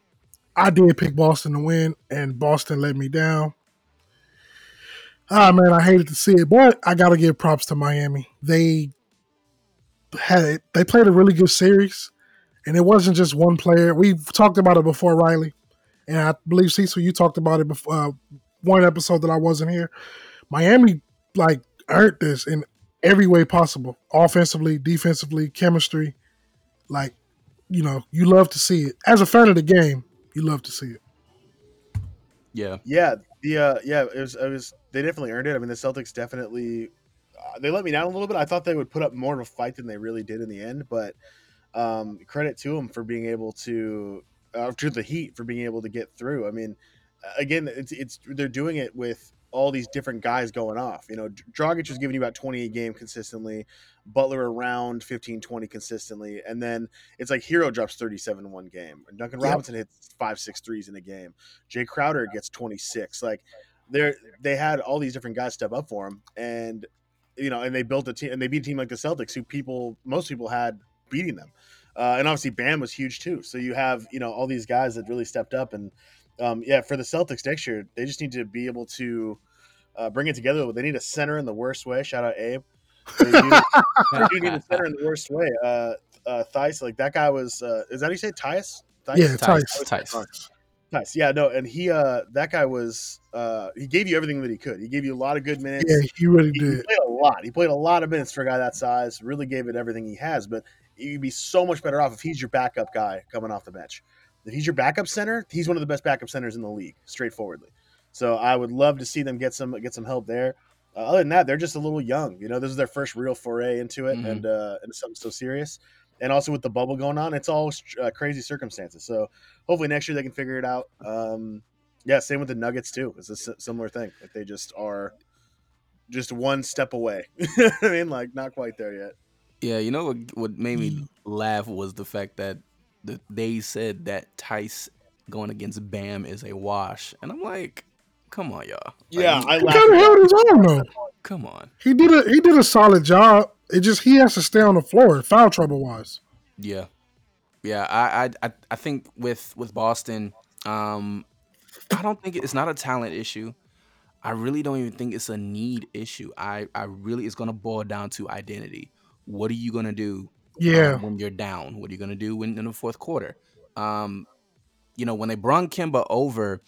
I did pick Boston to win, and Boston let me down. Ah man, I hated to see it, but I gotta give props to Miami. They had they played a really good series, and it wasn't just one player. We've talked about it before, Riley, and I believe Cecil, you talked about it before uh, one episode that I wasn't here. Miami like earned this in every way possible, offensively, defensively, chemistry. Like you know, you love to see it. As a fan of the game, you love to see it. Yeah, yeah, the uh, yeah, it was, it was. They definitely earned it. I mean, the Celtics definitely. Uh, they let me down a little bit. I thought they would put up more of a fight than they really did in the end, but um, credit to them for being able to, uh, to the Heat for being able to get through. I mean, again, it's it's they're doing it with all these different guys going off. You know, Dragic was giving you about 28 game consistently. Butler around 15, 20 consistently. And then it's like Herro drops 37 in one game. Duncan yep. Robinson hits five, six threes in a game. Jae Crowder gets 26. Like they they had all these different guys step up for him. And, you know, and they built a team and they beat a team like the Celtics who people, most people had beating them. Uh, and obviously Bam was huge too. So you have, you know, all these guys that really stepped up and, um, yeah, for the Celtics next year, they just need to be able to uh, bring it together. They need a center in the worst way. Shout out Abe. They do, they do need a center in the worst way. Uh, uh, Theis, like that guy was. Uh, is that how you say Tyus? Theis? Yeah, Theis. Theis. Theis. Yeah, no, and he, uh, that guy was. Uh, he gave you everything that he could. He gave you a lot of good minutes. Yeah, he really he, did. He played a lot. He played a lot of minutes for a guy that size. Really gave it everything he has. But you'd be so much better off if he's your backup guy coming off the bench. If he's your backup center, he's one of the best backup centers in the league, straightforwardly. So I would love to see them get some get some help there. Uh, other than that, they're just a little young. You know, this is their first real foray into it, mm-hmm. and uh, and something so serious. And also with the bubble going on, it's all uh, crazy circumstances. So hopefully next year they can figure it out. Um, yeah, same with the Nuggets too. It's a similar thing. If they just are just one step away. I mean, like not quite there yet. Yeah, you know what? What made me laugh was the fact that the, they said that Theis going against Bam is a wash, and I'm like, Come on, y'all. Like, yeah, I kind of held his own though. Come on. He did a he did a solid job. It just he has to stay on the floor, foul trouble wise. Yeah, yeah. I I I think with with Boston, um, I don't think it's not a talent issue. I really don't even think it's a need issue. I I really it's gonna boil down to identity. What are you gonna do? Yeah. Um, when you're down, what are you gonna do when in the fourth quarter? Um, you know, when they brung Kemba over,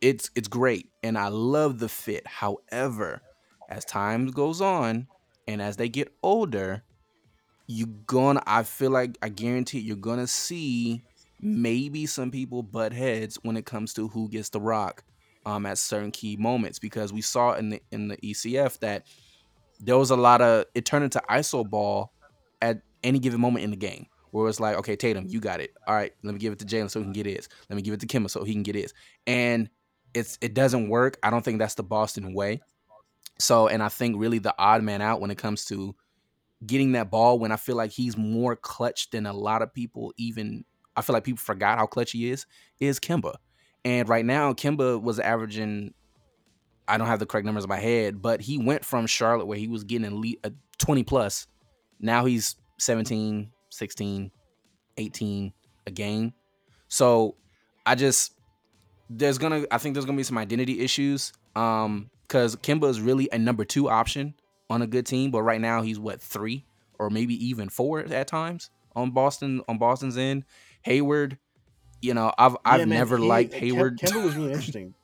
it's it's great, and I love the fit. However, as time goes on, and as they get older, you gonna I feel like I guarantee you're gonna see maybe some people butt heads when it comes to who gets the rock um, at certain key moments because we saw in the in the ECF that there was a lot of it turned into iso ball at any given moment in the game where it's like, okay, Tatum, you got it. All right, let me give it to Jalen so he can get his. Let me give it to Kemba so he can get his. And it's it doesn't work. I don't think that's the Boston way. So, and I think really the odd man out when it comes to getting that ball when I feel like he's more clutch than a lot of people even I feel like people forgot how clutch he is, is Kemba. And right now, Kemba was averaging, I don't have the correct numbers in my head, but he went from Charlotte where he was getting elite, uh, 20 plus. Now he's 17, 16, 18 a game. So I just, there's gonna, I think there's gonna be some identity issues. Um, because Kemba is really a number two option on a good team, but right now he's what three or maybe even four at times on Boston on Boston's end. Hayward, you know, I've I've yeah, never he, liked Hayward. Kemba was really interesting.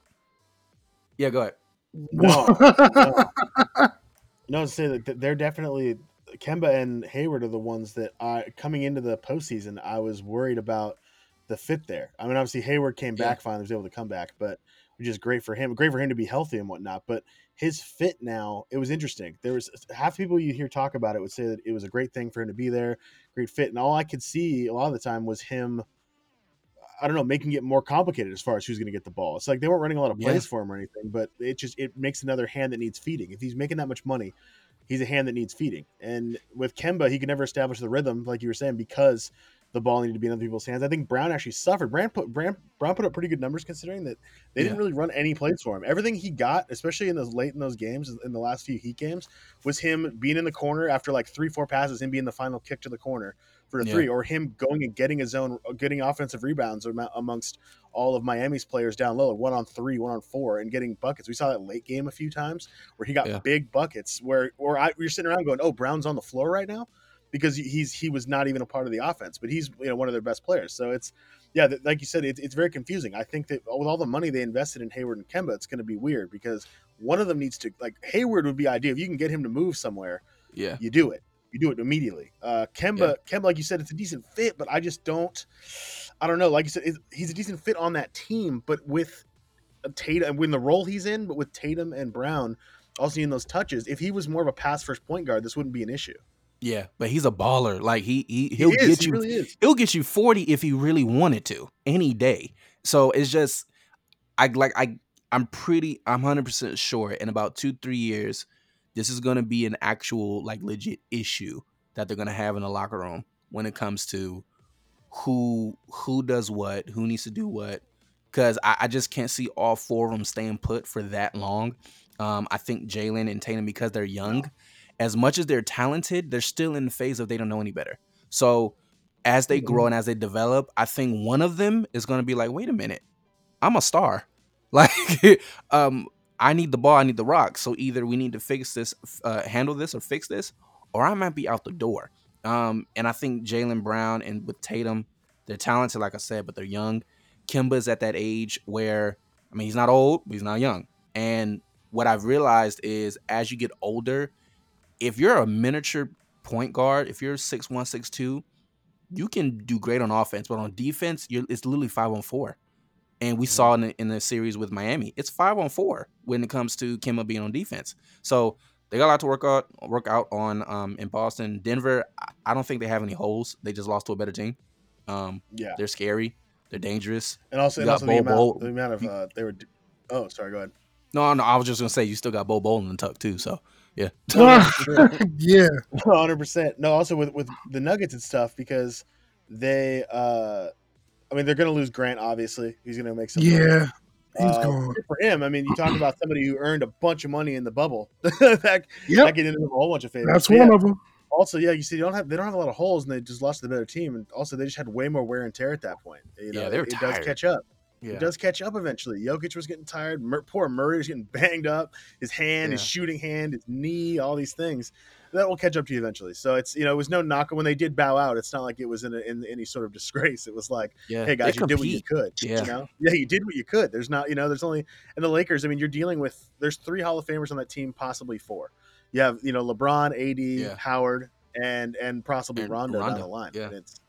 yeah, go ahead. No, no, no, say that they're definitely Kemba and Hayward are the ones that I coming into the postseason. I was worried about the fit there. I mean, obviously Hayward came back yeah. finally, was able to come back, but which is great for him. Great for him to be healthy and whatnot. But his fit now, it was interesting. There was half people you hear talk about it would say that it was a great thing for him to be there, great fit. And all I could see a lot of the time was him. I don't know, making it more complicated as far as who's going to get the ball. It's like they weren't running a lot of plays yeah. for him or anything, but it just it makes another hand that needs feeding. If he's making that much money, he's a hand that needs feeding. And with Kemba, he could never establish the rhythm, like you were saying, because the ball needed to be in other people's hands. I think Brown actually suffered. Brown put Brown, Brown put up pretty good numbers considering that they yeah. didn't really run any plays for him. Everything he got, especially in those late in those games, in the last few Heat games, was him being in the corner after like three, four passes, him being the final kick to the corner for yeah. three, or him going and getting his own, uh, getting offensive rebounds amongst all of Miami's players down low, one on three, one on four, and getting buckets. We saw that late game a few times where he got yeah. big buckets. Where, where I, you're sitting around going, "Oh, Brown's on the floor right now." because he's he was not even a part of the offense, but he's you know one of their best players. So it's yeah, like you said, it, it's very confusing. I think that with all the money they invested in Hayward and Kemba, it's going to be weird because one of them needs to like Hayward would be ideal if you can get him to move somewhere. Yeah, you do it. You do it immediately. Uh, Kemba, yeah. Kemba, like you said, it's a decent fit, but I just don't. I don't know. Like you said, he's a decent fit on that team, but with Tatum, and when the role he's in, but with Tatum and Brown also in those touches, if he was more of a pass first point guard, this wouldn't be an issue. Yeah, but he's a baller. Like he he he'll he get you he really he'll get you 40 if he really wanted to any day. So it's just I like I I'm pretty I'm 100% sure in about 2 3 years this is going to be an actual like legit issue that they're going to have in the locker room when it comes to who who does what, who needs to do what cuz I, I just can't see all four of them staying put for that long. Um, I think Jalen and Tatum because they're young as much as they're talented, they're still in the phase of they don't know any better. So as they grow mm-hmm. and as they develop, I think one of them is going to be like, wait a minute, I'm a star. Like, um, I need the ball, I need the rock. So either we need to fix this, uh, handle this, or fix this, or I might be out the door. Um, and I think Jalen Brown and with Tatum, they're talented, like I said, but they're young. Kemba's at that age where, I mean, he's not old, but he's not young. And what I've realized is as you get older, if you're a miniature point guard, if you're six one, six two, you can do great on offense, but on defense, it's literally five on four. And we saw in the, in the series with Miami, it's five on four when it comes to Kemba being on defense. So they got a lot to work out work out on um, in Boston. Denver, I don't think they have any holes. They just lost to a better team. Um, yeah, they're scary. They're dangerous. And also, and also the, amount, the amount of uh, they were. Oh, sorry. Go ahead. No, no. I was just gonna say you still got Bo Bol in the tuck too. So yeah. yeah. hundred percent. No, also with with the Nuggets and stuff because they, uh I mean, they're going to lose Grant. Obviously, he's going to make some. Yeah. He's uh, gone. For him, I mean, you talk about somebody who earned a bunch of money in the bubble. that, yep. that get into a whole bunch of favors. That's one yeah. of them. Also, yeah, you see, they don't have they don't have a lot of holes, and they just lost to the better team, and also they just had way more wear and tear at that point. You know, yeah, they were it, it does catch up. Yeah. It does catch up eventually. Jokic was getting tired. Mur- poor Murray was getting banged up. His hand, yeah. his shooting hand, his knee, all these things that will catch up to you eventually. So it's you know it was no knock when they did bow out. It's not like it was in, a, in any sort of disgrace. It was like, yeah, hey guys, you did what you could. Yeah, you know? yeah, you did what you could. There's not you know there's only and the Lakers. I mean, you're dealing with there's three Hall of Famers on that team, possibly four. You have you know LeBron, AD, yeah. Howard, and and possibly and Rondo, Rondo, down the line. Yeah, it's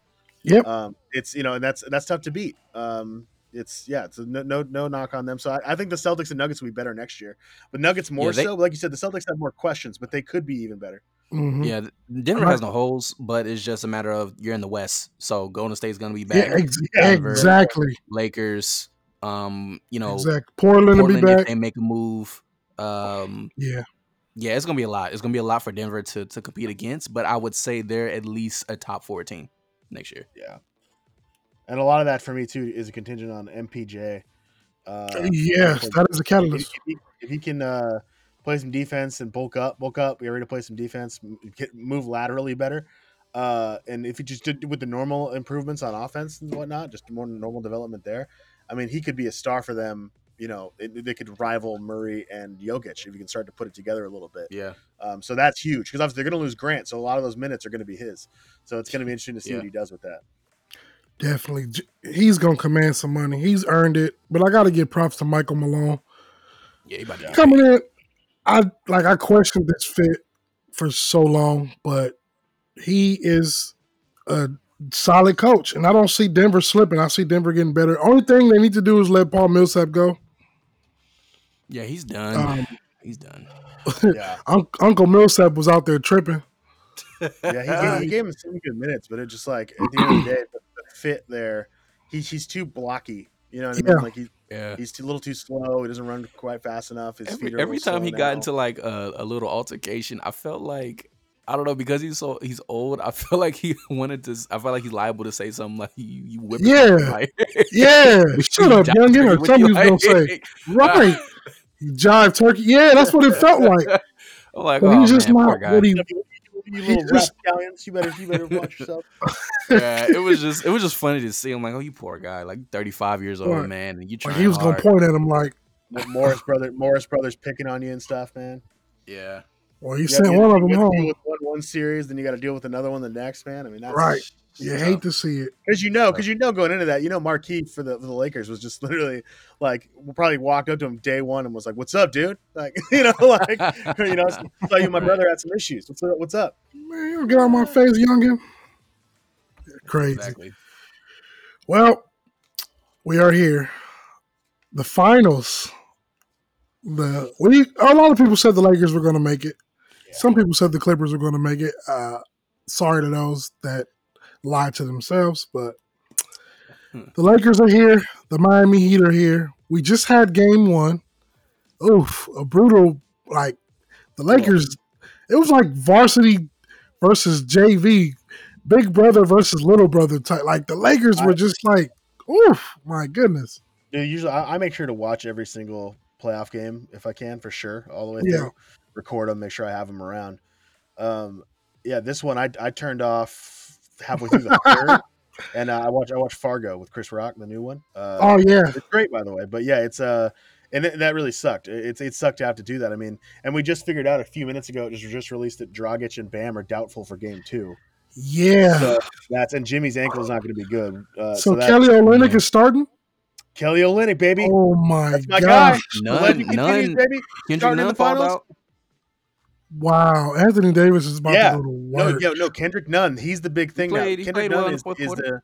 yep. Um, it's you know and that's that's tough to beat. Um, it's yeah, it's no no, no knock on them. So I, I, think the Celtics and Nuggets will be better next year. But Nuggets more yeah, they, so. Like you said, the Celtics have more questions, but they could be even better. Mm-hmm. Yeah, Denver has no holes, but it's just a matter of you're in the West, so Golden State's going to be back. Yeah, ex- Denver, exactly. Lakers, um, you know, exactly. Portland, Portland will be back. They make a move. Um, yeah, yeah, it's gonna be a lot. It's gonna be a lot for Denver to to compete against, but I would say they're at least a top four team next year. Yeah, and a lot of that for me too is a contingent on MPJ. Uh, yes, that is a catalyst. If he, if he can uh, play some defense and bulk up, bulk up, be ready to play some defense, get, move laterally better. Uh, and if he just did with the normal improvements on offense and whatnot, just more normal development there, I mean, he could be a star for them you know, it, they could rival Murray and Jokic if you can start to put it together a little bit. Yeah. Um, so that's huge because obviously they're going to lose Grant, so a lot of those minutes are going to be his. So it's going to be interesting to see yeah. what he does with that. Definitely, he's going to command some money. He's earned it, but I got to give props to Michael Malone. Yeah, he about coming in. I like I questioned this fit for so long, but he is a solid coach, and I don't see Denver slipping. I see Denver getting better. Only thing they need to do is let Paul Millsap go. Yeah, he's done. Um, he's done. Yeah, Uncle Millsap was out there tripping. yeah, he gave, he gave him some good minutes, but it just like at the end of the day, the, the fit there, he, he's too blocky. You know what I mean? Like he, yeah. he's too, a little too slow. He doesn't run quite fast enough. His every, every time he now. got into like a, a little altercation, I felt like I don't know because he's so he's old. I feel like he wanted to. I feel like he's liable to say something like you, you whip. Yeah, like, yeah. Shut up, youngin, or something he's gonna say. Right, jive turkey. Yeah, that's what it felt like. I'm like, but oh, he's just man, not what he. You little just, rapscallions, you better, you better watch yourself. yeah, it was just, it was just funny to see. I'm like, oh, you poor guy, like 35 years old, right. man, and you trying. Like he was hard. gonna point at him like Morris brother, Morris brothers picking on you and stuff, man. Yeah. Well, you sent one of them home. With one, one series, then you got to deal with another one the next, man. I mean, that's right. You hate to see it because you know, because you know, going into that, you know, Markieff for the for the Lakers was just literally like, we'll probably walked up to him day one and was like, "What's up, dude?" Like, you know, like, you know, tell you my brother had some issues. What's up? What's up? Man, you get on my face, youngin. Crazy. Exactly. Well, we are here. The finals. The we a lot of people said the Lakers were going to make it. Some people said the Clippers were going to make it. Uh, sorry to those that lied to themselves, but hmm. the Lakers are here. The Miami Heat are here. We just had game one. Oof, a brutal, like, the Lakers, it was like varsity versus JV, big brother versus little brother type. Like, the Lakers were just like, oof, my goodness. Dude, usually I, I make sure to watch every single playoff game if I can, for sure, all the way through. Yeah record them, make sure I have them around. Um, yeah, this one I, I turned off halfway through the third, and uh, I watch I watch Fargo with Chris Rock, the new one. Uh, oh yeah, it's great by the way. But yeah, it's uh, and it, that really sucked. It's it sucked to have to do that. I mean, and we just figured out a few minutes ago, just just released that Dragic and Bam are doubtful for Game Two. Yeah, so that's and Jimmy's ankle is not going to be good. Uh, so, so Kelly Olynyk is starting. Kelly Olynyk, baby. Oh my, that's my gosh. guy. None, none. Baby. Kendrick Nunn called out. Wow, Anthony Davis is about yeah. to go to work. No, no, Kendrick Nunn. He's the big thing played, now. Kendrick Nunn well is, is the.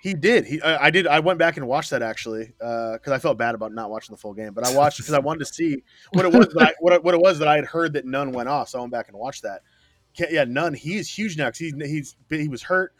He did. He, I, I, did. I went back and watched that actually because uh, I felt bad about not watching the full game, but I watched because I wanted to see what it was. That I, what, what it was that I had heard that Nunn went off, so I went back and watched that. Yeah, Nunn. He is huge now because he's he's he was hurt,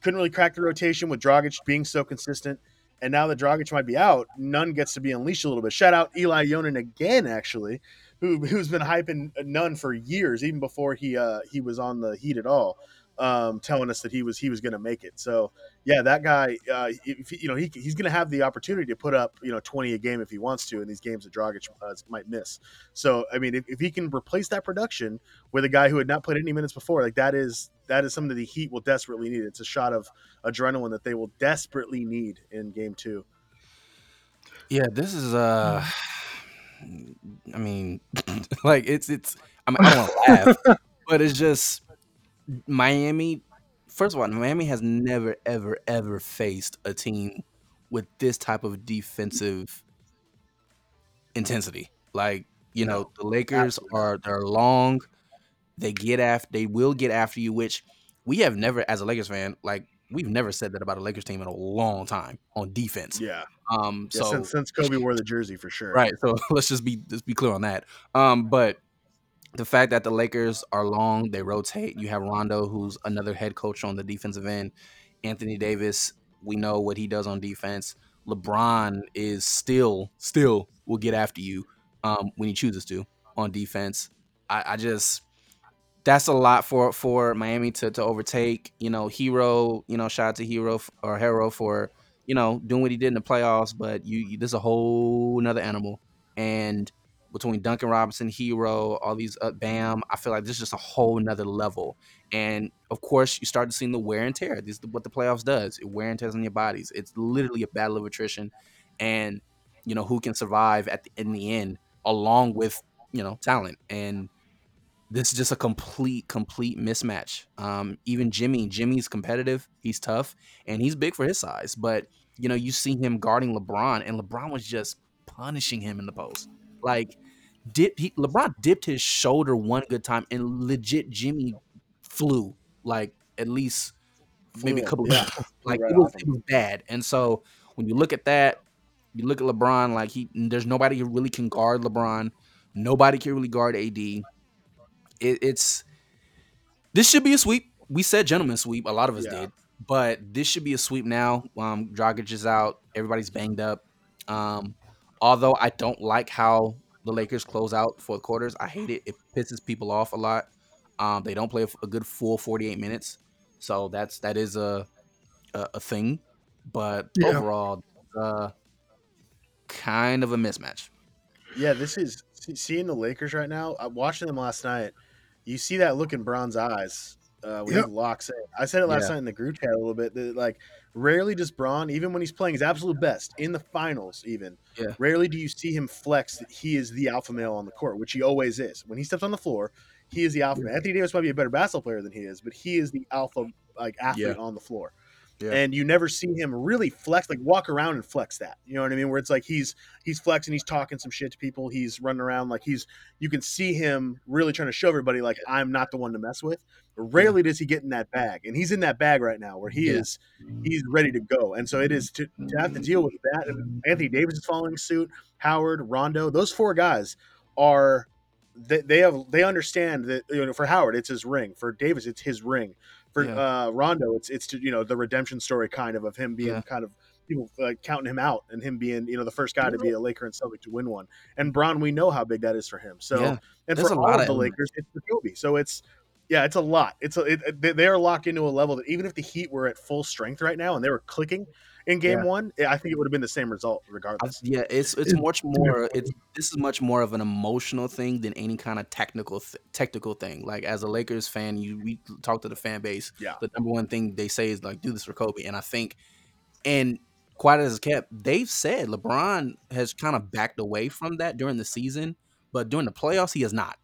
couldn't really crack the rotation with Dragic being so consistent, and now that Dragic might be out, Nunn gets to be unleashed a little bit. Shout out Eli Yonan again, actually who who's been hyping Nunn for years, even before he uh, he was on the Heat at all, um, telling us that he was he was going to make it. So yeah, that guy, uh, if, you know, he, he's going to have the opportunity to put up you know twenty a game if he wants to in these games that Dragic uh, might miss. So I mean, if, if he can replace that production with a guy who had not played any minutes before, like that is that is something that the Heat will desperately need. It's a shot of adrenaline that they will desperately need in Game Two. Yeah, this is uh I mean like it's it's I mean I don't want to laugh, but it's just Miami first of all, Miami has never ever ever faced a team with this type of defensive intensity. Like, you know, the Lakers are they're long, they get after they will get after you, which we have never as a Lakers fan, like we've never said that about a Lakers team in a long time on defense. Yeah. Um. Yeah, So since, since Kobe wore the jersey for sure. right. So let's just be let's be clear on that. Um. But the fact that the Lakers are long, they rotate. You have Rondo, who's another head coach on the defensive end. Anthony Davis, we know what he does on defense. LeBron is still still will get after you um, when he chooses to on defense. I, I just that's a lot for for Miami to to overtake. You know, Herro. You know, shout out to Herro or Herro for you know doing what he did in the playoffs. But you, you this is a whole another animal. And between Duncan Robinson, Herro, all these uh, Bam, I feel like this is just a whole nother level. And of course, you start to see the wear and tear. This is what the playoffs does. It wear and tears on your bodies. It's literally a battle of attrition, and you know who can survive at the in the end, along with you know talent. And this is just a complete, complete mismatch. Um, even Jimmy, Jimmy's competitive. He's tough and he's big for his size. But you know, you see him guarding LeBron, and LeBron was just punishing him in the post. Like, dip he, LeBron dipped his shoulder one good time, and legit Jimmy flew like at least maybe a couple. Yeah. like Right it was, it was bad. And so when you look at that, you look at LeBron, like he there's nobody who really can guard LeBron. Nobody can really guard AD. It, it's this should be a sweep. We said gentleman sweep. A lot of us Yeah. did, but this should be a sweep now. Um, Dragic is out. Everybody's banged up. Um, although I don't like how the Lakers close out fourth quarters. I hate it. It pisses people off a lot. Um, they don't play a, a good full 48 minutes, so that's that is a a, a thing. But Yeah. overall, uh, kind of a mismatch. Yeah, this is seeing the Lakers right now. I'm watching them last night. You see that look in Bron's eyes uh, when Yep. he locks in. I said it last Yeah. night in the group chat a little bit. That like rarely does Bron, even when he's playing his absolute best in the finals, even Yeah. rarely do you see him flex that he is the alpha male on the court, which he always is. When he steps on the floor, he is the alpha. male. Anthony Davis might be a better basketball player than he is, but he is the alpha like athlete on the floor. Yeah. And you never see him really flex, like walk around and flex that. You know what I mean? Where it's like he's he's flexing, he's talking some shit to people, he's running around like he's you can see him really trying to show everybody like I'm not the one to mess with. Rarely does he get in that bag, and he's in that bag right now where he Yeah. is he's ready to go. And so it is to, to have to deal with that. And Anthony Davis is following suit. Howard, Rondo, those four guys are they, they have they understand that you know for Howard it's his ring for Davis it's his ring for Yeah. uh, Rondo it's it's to, you know the redemption story kind of of him being Yeah. kind of people like counting him out and him being you know the first guy to be a Laker and Celtic to win one and Bron we know how big that is for him so Yeah. and There's for a all lot of of the. Lakers it's for Kobe so it's yeah it's a lot it's a, it, they- they are locked into a level that even if the Heat were at full strength right now and they were clicking in game Yeah. one eh, I think it would have been the same result I- regardless yeah, it's it's much more. It's this is much more of an emotional thing than any kind of technical th- technical thing. Like as a Lakers fan, you we talk to the fan base. Yeah. the number one thing they say is like do this for Kobe, and I think, and quiet as it's kept, they've said LeBron has kind of backed away from that during the season, but during the playoffs, he has not.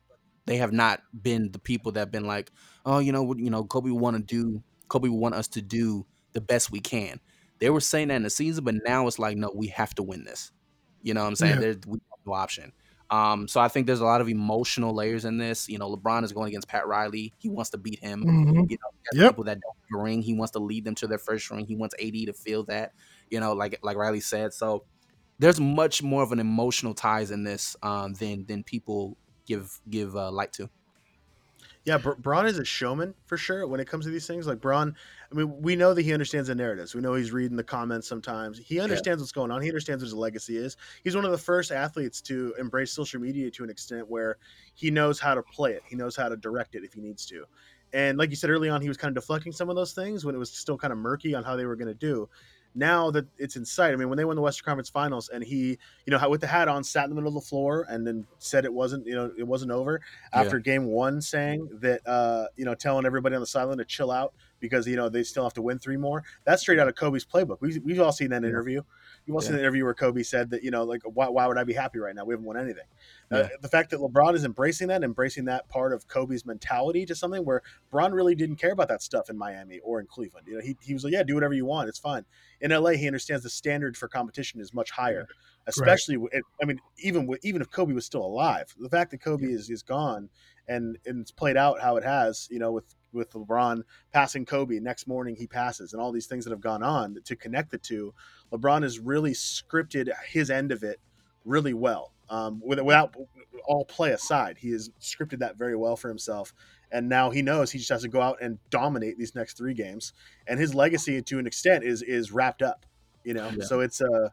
They have not been the people that have been like, oh, you know, what- you know, Kobe want to do, Kobe want us to do the best we can. They were saying that in the season, but now it's like, no, we have to win this. You know what I'm saying? Yeah. There's we have no option. Um, so I think there's a lot of emotional layers in this. You know, LeBron is going against Pat Riley. He wants to beat him. Mhm. You know, he has Yep. people that don't ring. He wants to lead them to their first ring. He wants AD to feel that. You know, like like Riley said. So there's much more of an emotional ties in this um, than than people give give uh, light to. Yeah, Br- Bron is a showman for sure when it comes to these things. Like Bron, I mean, we know that he understands the narratives. We know he's reading the comments sometimes. He understands what's going on. He understands what his legacy is. He's one of the first athletes to embrace social media to an extent where he knows how to play it. He knows how to direct it if he needs to. And like you said early on, he was kind of deflecting some of those things when it was still kind of murky on how they were going to do. Now that it's in sight, I mean, when they won the Western Conference Finals, and he, you know, with the hat on, sat in the middle of the floor, and then said it wasn't, you know, it wasn't over after game one saying that uh you know telling everybody on the sideline to chill out because you know they still have to win three more. That's straight out of Kobe's playbook. We've, we've all seen that interview. You've all yeah. seen the interview where Kobe said that you know like why, why would I be happy right now? We haven't won anything. Uh, yeah. Uh, the fact that LeBron is embracing that, embracing that part of Kobe's mentality to something where Bron really didn't care about that stuff in Miami or in Cleveland. You know, he, he was like, yeah, do whatever you want, it's fine. In LA, he understands the standard for competition is much higher, especially. Right. I mean, even with, even if Kobe was still alive, the fact that Kobe yeah. is is gone and and it's played out how it has, you know, with with LeBron passing Kobe. Next morning he passes, and all these things that have gone on to connect the two. LeBron has really scripted his end of it really well. Um, without all play aside, he has scripted that very well for himself. And now he knows he just has to go out and dominate these next three games. And his legacy, to an extent, is is wrapped up. You know, yeah. so it's uh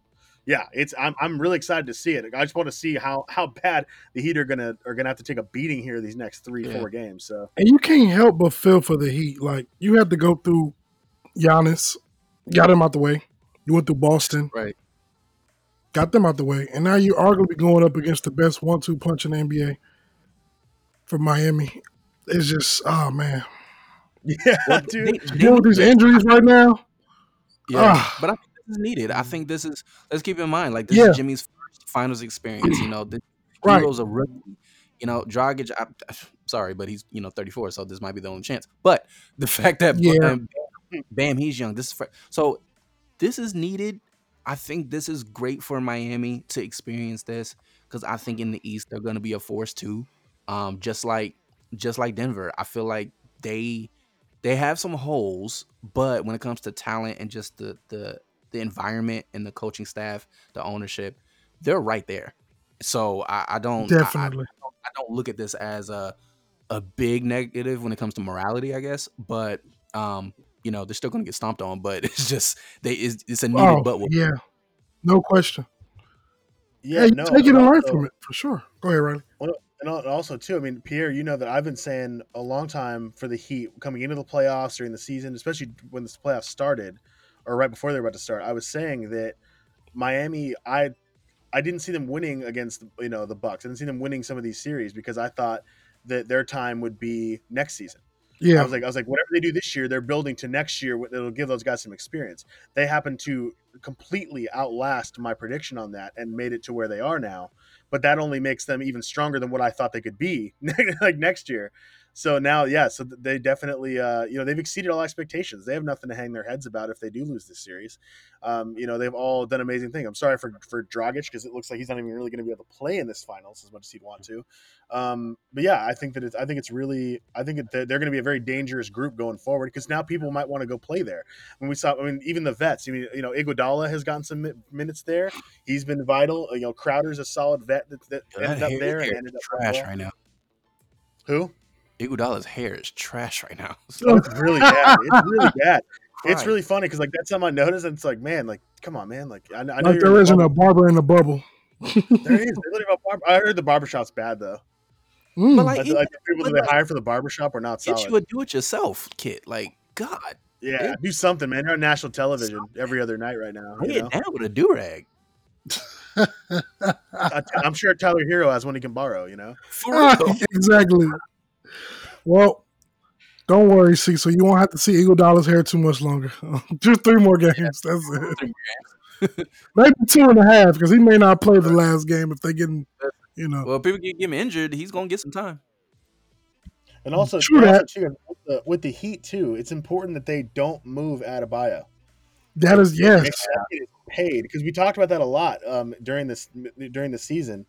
yeah, it's I'm, I'm really excited to see it. I just want to see how how bad the Heat are gonna are gonna have to take a beating here these next three yeah. four games. So and you can't help but feel for the Heat. Like you had to go through Giannis, got him out the way. You went through Boston, right? Got them out the way, and now you are going to be going up against the best one-two punch in the NBA for Miami. It's just, oh man, yeah, well, dude. Dealing with these injuries right now. Yeah, ah. but I is needed. I think this is. Let's keep in mind, like this yeah. is Jimmy's first finals experience. You know, the right. a rookie. You know, Dragic. I, am sorry, but he's you know 34, so this might be the only chance. But the fact that yeah. Bam, Bam, he's young. This is for, so. This is needed. I think this is great for Miami to experience this because I think in the East they're going to be a force too. Um, just like just like Denver, I feel like they they have some holes, but when it comes to talent and just the the the environment and the coaching staff, the ownership, they're right there. So I, I don't definitely. I, I, don't, I, don't, look at this as a a big negative when it comes to morality, I guess. But um, you know, they're still going to get stomped on. But it's just they it's, it's a needed oh, but yeah, no question. Yeah, yeah no, take it and learn from it for sure. Go ahead, Riley. Well, and also too, I mean, Pierre, you know that I've been saying a long time for the Heat coming into the playoffs during the season, especially when the playoffs started or right before they were about to start, I was saying that Miami, I I didn't see them winning against you know the Bucks. I didn't see them winning some of these series because I thought that their time would be next season. Yeah, I was like, I was like, whatever they do this year, they're building to next year. It'll give those guys some experience. They happen to completely outlast my prediction on that and made it to where they are now. But that only makes them even stronger than what I thought they could be like next year so now, yeah, so they definitely, uh, you know, they've exceeded all expectations. They have nothing to hang their heads about if they do lose this series. Um, you know, they've all done amazing things. I'm sorry for for Dragic because it looks like he's not even really going to be able to play in this finals as much as he'd want to. Um, but yeah, I think that it's, I think it's really, I think they're, they're going to be a very dangerous group going forward because now people might want to go play there. When we saw, I mean, even the vets. I mean, you know, Iguodala has gotten some minutes there. He's been vital. You know, Crowder's a solid vet that, that ended up there and ended up trash right now. Who? Iguodala's hair is trash right now. So. It's really bad. It's really bad. It's really funny because like that's something I noticed, and it's like, man, like, come on, man, like, I, I know like there isn't a barber in the bubble. there is. I heard the barbershop's bad though. Mm. But like, like, like the people that they hire for the barbershop are not solid. Get you a do-it-yourself kit. Like, God. Yeah, do something, man. You're on national television something. every other night right now. Lay it down with a do rag. I'm sure Tyler Herro has one he can borrow. You know, exactly. Well, don't worry, see. So you won't have to see Iguodala's hair too much longer. Just three more games. That's it. Maybe two and a half because he may not play the last game if they get, you know. Well, people get him injured, he's gonna get some time. And also, True that. Too, with, the, with the Heat too, it's important that they don't move Adebayo. That is yes. Paid because we talked about that a lot um, during this during the season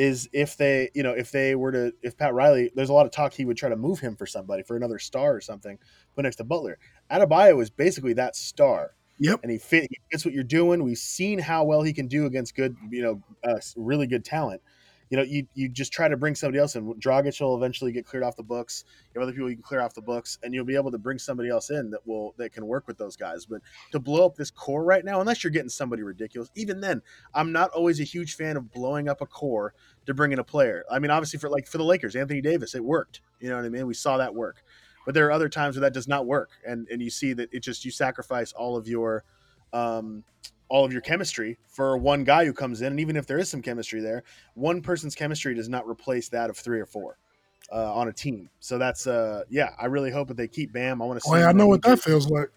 is if they, you know, if they were to, if Pat Riley, there's a lot of talk he would try to move him for somebody, for another star or something, put next to Butler. Adebayo is basically that star. Yep. And he, fit, he fits what you're doing. We've seen how well he can do against good, you know, uh, really good talent you know, you you just try to bring somebody else in. Dragic will eventually get cleared off the books. You have other people you can clear off the books, and you'll be able to bring somebody else in that will that can work with those guys. But to blow up this core right now, unless you're getting somebody ridiculous, even then, I'm not always a huge fan of blowing up a core to bring in a player. I mean, obviously for like for the Lakers, Anthony Davis, it worked. You know what I mean? We saw that work. But there are other times where that does not work, and and you see that it just you sacrifice all of your um, all of your chemistry for one guy who comes in. And even if there is some chemistry there, one person's chemistry does not replace that of three or four. uh, on a team. So that's uh yeah, I really hope that they keep Bam. I want to see. Oh, yeah, I know what that feels like.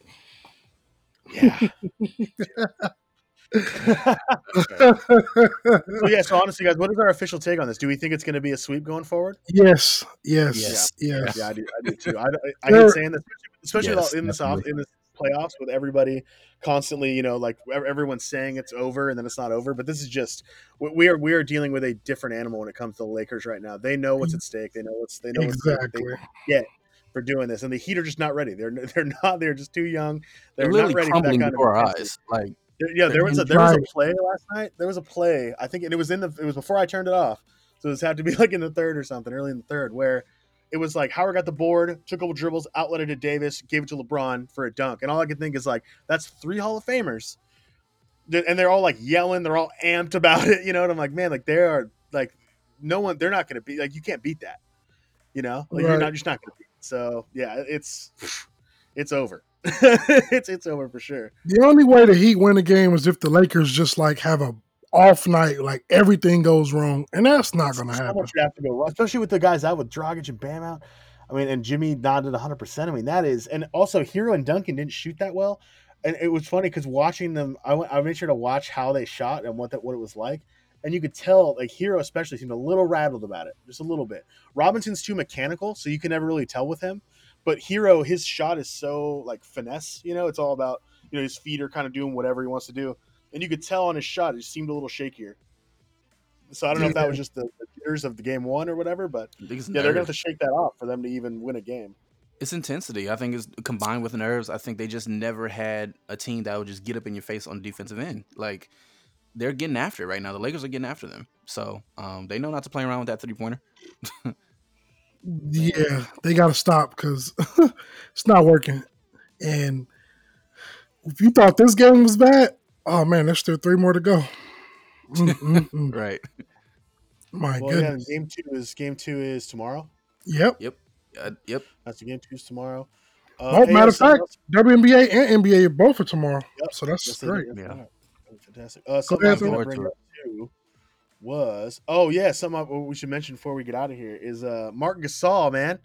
Yeah. so yeah, so honestly, guys, what is our official take on this? Do we think it's going to be a sweep going forward? Yes, yes, yes. Yeah, yes. yeah I, do, I do too. I, I, I hate saying this, especially yes, in this off, in this playoffs with everybody constantly, you know, like everyone's saying it's over and then it's not over. But this is just we are we are dealing with a different animal when it comes to the Lakers right now. They know what's mm-hmm. at stake. They know what's they know exactly. what's they get for doing this, and the Heat are just not ready. They're they're not. They're just too young. They're, they're not ready for that kind of eyes. Like yeah, there was a there was a play last night. There was a play. I think, and it was in the it was before I turned it off. So this had to be like in the third or something, early in the third, where it was like Howard got the board, took a couple dribbles, outletted to Davis, gave it to LeBron for a dunk, and all I could think is like that's three Hall of Famers, and they're all like yelling, they're all amped about it, you know. And I'm like, man, like they are like no one, they're not going to be like you can't beat that, you know, like right. you're not just not going to beat. It. So yeah, it's it's over. it's it's over for sure. The only way the Heat win the game is if the Lakers just like have a off night, like everything goes wrong, and that's not going to happen. Have to go, especially with the guys out with Dragic and Bam out. I mean, and Jimmy nodded 100. percent I mean, that is, and also Herro and Duncan didn't shoot that well, and it was funny because watching them, I went, I made sure to watch how they shot and what that what it was like, and you could tell like Herro especially seemed a little rattled about it, just a little bit. Robinson's too mechanical, so you can never really tell with him. But Herro, his shot is so like finesse. You know, it's all about you know his feet are kind of doing whatever he wants to do, and you could tell on his shot it seemed a little shakier. So I don't know if that was just the, the jitters of the game one or whatever, but yeah, nerves. they're gonna have to shake that off for them to even win a game. It's intensity. I think it's combined with nerves. I think they just never had a team that would just get up in your face on the defensive end. Like they're getting after it right now. The Lakers are getting after them, so um, they know not to play around with that three pointer. Yeah, they got to stop because it's not working. And if you thought this game was bad, oh man, there's still three more to go. right. My well, goodness. Yeah, game two is game two is tomorrow. Yep. Yep. Uh, yep. That's the game two is tomorrow. Uh, well, matter of fact, else? WNBA and NBA are both for tomorrow. Yep. So that's yes, great. Yeah. Fantastic. Uh, so I going to bring up too was oh yeah, something we should mention before we get out of here is uh Marc Gasol, man.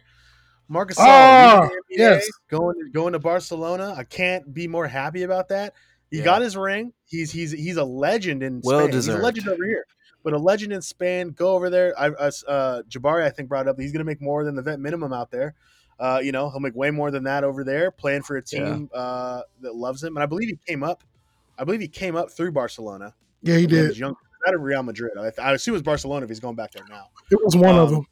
Marc Gasol, oh, yes, going going to Barcelona. I can't be more happy about that. He yeah. got his ring. He's he's he's a legend in well Spain. Deserved. He's a legend over here, but a legend in Spain. Go over there. I uh, Jabari, I think brought up he's going to make more than the vet minimum out there. Uh, you know, he'll make way more than that over there, playing for a team yeah. uh, that loves him. And I believe he came up. I believe he came up through Barcelona. Yeah, he did. Young, out of Real Madrid. I, I assume it's Barcelona if he's going back there now. It was one um, of them.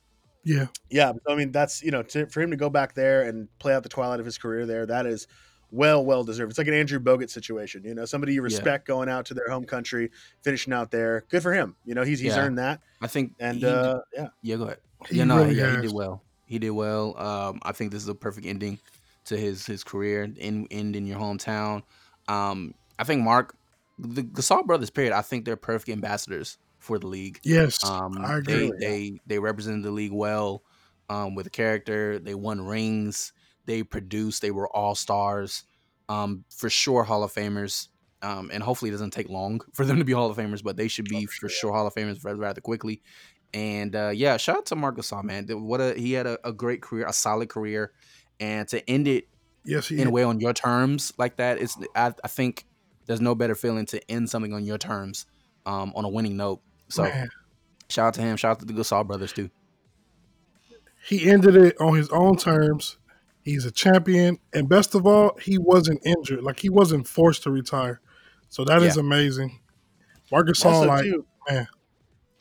Yeah. Yeah. I mean, that's, you know, to, for him to go back there and play out the twilight of his career there, that is well, well deserved. It's like an Andrew Bogut situation, you know, somebody you respect yeah. going out to their home country, finishing out there. Good for him. You know, he's he's yeah. earned that. I think, and he, uh, yeah, yeah, go ahead. He yeah, no, really yeah, he did well. He did well. Um, I think this is a perfect ending to his his career. End end in your hometown. Um, I think Marc, the Gasol brothers, period, I think they're perfect ambassadors for the league. Yes, um, I agree. They they they represented the league well um, with character. They won rings. They produced. They were all stars. Um, for sure, Hall of Famers. Um, and hopefully, it doesn't take long for them to be Hall of Famers, but they should be oh, for, sure. Hall of Famers rather, rather quickly. And uh, yeah, shout out to Marc Gasol, man. What a he had a, a great career, a solid career, and to end it yes, in a way on your terms like that, it's I, I think there's no better feeling to end something on your terms, um, on a winning note. So, Man. shout out to him. Shout out to the Gasol brothers too. He ended it on his own terms. He's a champion, and best of all, he wasn't injured. Like he wasn't forced to retire. So that yeah. is amazing. Marc Gasol, like too, man.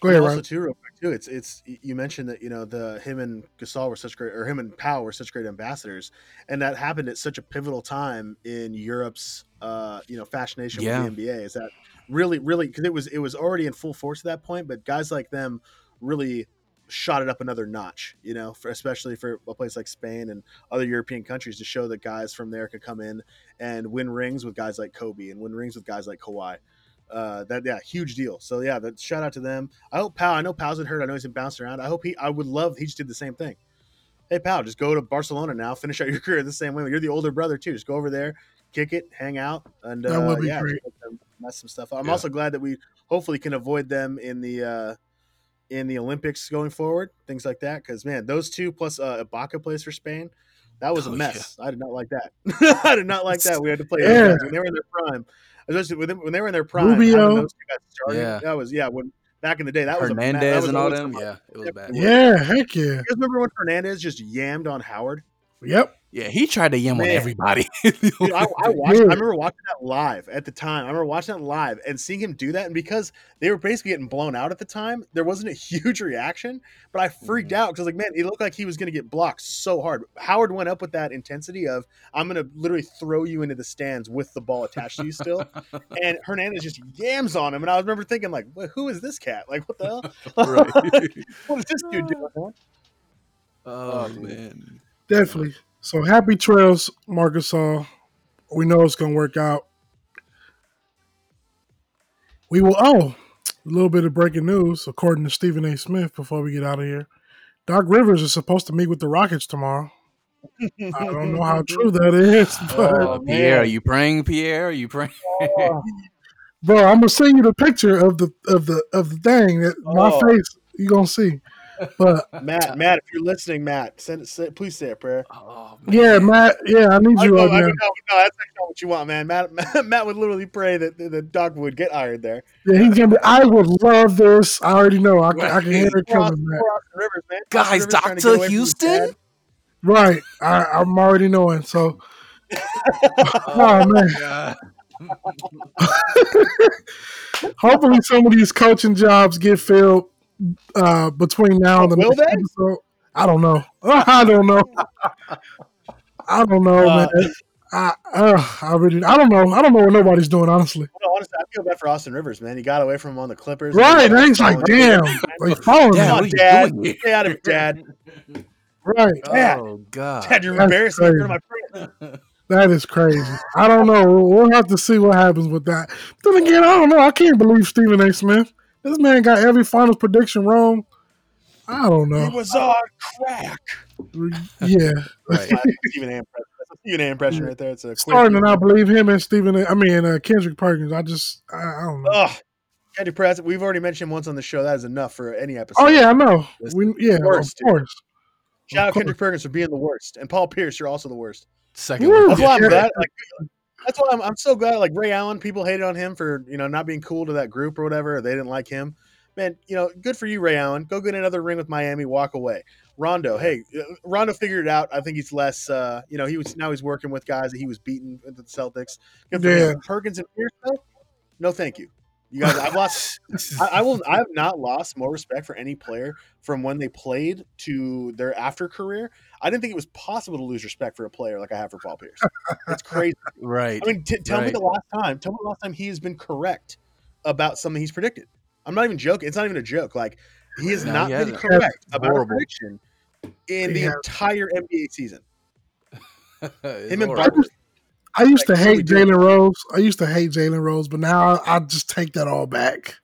Go ahead, also, too, real quick, too. It's it's you mentioned that you know the him and Gasol were such great, or him and Pau were such great ambassadors, and that happened at such a pivotal time in Europe's uh, you know fascination yeah. with the NBA. Is that really, really because it was it was already in full force at that point, but guys like them really shot it up another notch. You know, for, especially for a place like Spain and other European countries to show that guys from there could come in and win rings with guys like Kobe and win rings with guys like Kawhi. Uh, that yeah, huge deal. So yeah, that shout out to them. I hope Pau. I know Pau's been hurt. I know he's been bounced around. I hope he. I would love. He just did the same thing. Hey Pau, just go to Barcelona now. Finish out your career the same way. You're the older brother too. Just go over there, kick it, hang out, and uh, would be yeah, great. mess some stuff. I'm yeah. also glad that we hopefully can avoid them in the uh, in the Olympics going forward, things like that. Because man, those two plus uh, Ibaka plays for Spain. That was a oh, mess. Yeah. I did not like that. I did not like that. We had to play yeah. when they were in their prime, especially when they were in their prime. Rubio. Those two started, yeah. That was yeah. When back in the day, that Hernandez was Hernandez and all them. Yeah, it was bad. Yeah, heck yeah. You guys remember when Hernandez just yammed on Howard? Yep. Yeah, he tried to yam on everybody. Dude, I, I, watched. I remember watching that live at the time. I remember watching that live and seeing him do that. And because they were basically getting blown out at the time, there wasn't a huge reaction. But I freaked mm-hmm. out because, like, man, it looked like he was going to get blocked so hard. Howard went up with that intensity of, "I'm going to literally throw you into the stands with the ball attached to you still." and Hernandez just yams on him, and I remember thinking, like, "Who is this cat? Like, what the hell? what is this dude doing?" Oh, oh man, definitely. So happy trails, Marcus. All we know it's gonna work out. We will. Oh, a little bit of breaking news, according to Stephen A. Smith. Before we get out of here, Doc Rivers is supposed to meet with the Rockets tomorrow. I don't know how true that is, but oh, oh Pierre, are you praying, Pierre? Are you praying? Oh. Bro, I'm gonna send you the picture of the of the of the thing that oh. my face. You gonna see? But Matt, Matt, if you're listening, Matt, send it. Please say a prayer. Oh, yeah, Matt. Yeah, I need you. I know, I no, no, that's not what you want, man. Matt, Matt, Matt would literally pray that the, the dog would get hired there. Yeah, he's gonna be. I would love this. I already know. I, I can hear it coming, man. Rivers, man. Guys, Doctor Houston. Right, I, I'm already knowing. So, oh man. Hopefully, some of these coaching jobs get filled uh, between now and the Will next they? episode. I don't know. I don't know. I don't know, uh, man. I, uh, I really, I don't know. I don't know what nobody's doing, honestly. No, honestly, I feel bad for Austin Rivers, man. He got away from him on the Clippers. Right, and he's like, damn, he's following Come on, Dad. Stay out of it, Dad. Right. Dad. Oh God. Dad, you're embarrassing me my friend. That is crazy. I don't know. We'll have to see what happens with that. Then again, I don't know. I can't believe Stephen A. Smith. This man got every finals prediction wrong. I don't know. He was on crack. Yeah. Stephen A. impression. Stephen A. impression right there. It's a starting to not believe him and Stephen. A, I mean uh, Kendrick Perkins. I just I, I don't know. Ugh. Kendrick Perkins. We've already mentioned him once on the show. That is enough for any episode. Oh yeah, I know. We, yeah, worst, of course. Shout of out course. Kendrick Perkins for being the worst, and Paul Pierce. You're also the worst. Second. That's why I'm glad. Like, that's why I'm, I'm so glad. Like Ray Allen, people hated on him for you know not being cool to that group or whatever. Or they didn't like him man, you know, good for you, Ray Allen. Go get another ring with Miami. Walk away. Rondo, hey, uh, Rondo figured it out. I think he's less. Uh, you know, he was now he's working with guys that he was beating with the Celtics. Good for yeah. Perkins and Pierce, no, thank you. You guys, I've lost. I, I, will. I have not lost more respect for any player from when they played to their after career. I didn't think it was possible to lose respect for a player like I have for Paul Pierce. It's crazy, right? I mean, t- tell right. me the last time. Tell me the last time he has been correct about something he's predicted. I'm not even joking. It's not even a joke. Like he has no, not he been correct about horrible. a prediction in the entire NBA season. Him and Barkley. I used like, to hate Jalen Rose. I used to hate Jalen Rose, but now I, I, just take that all back.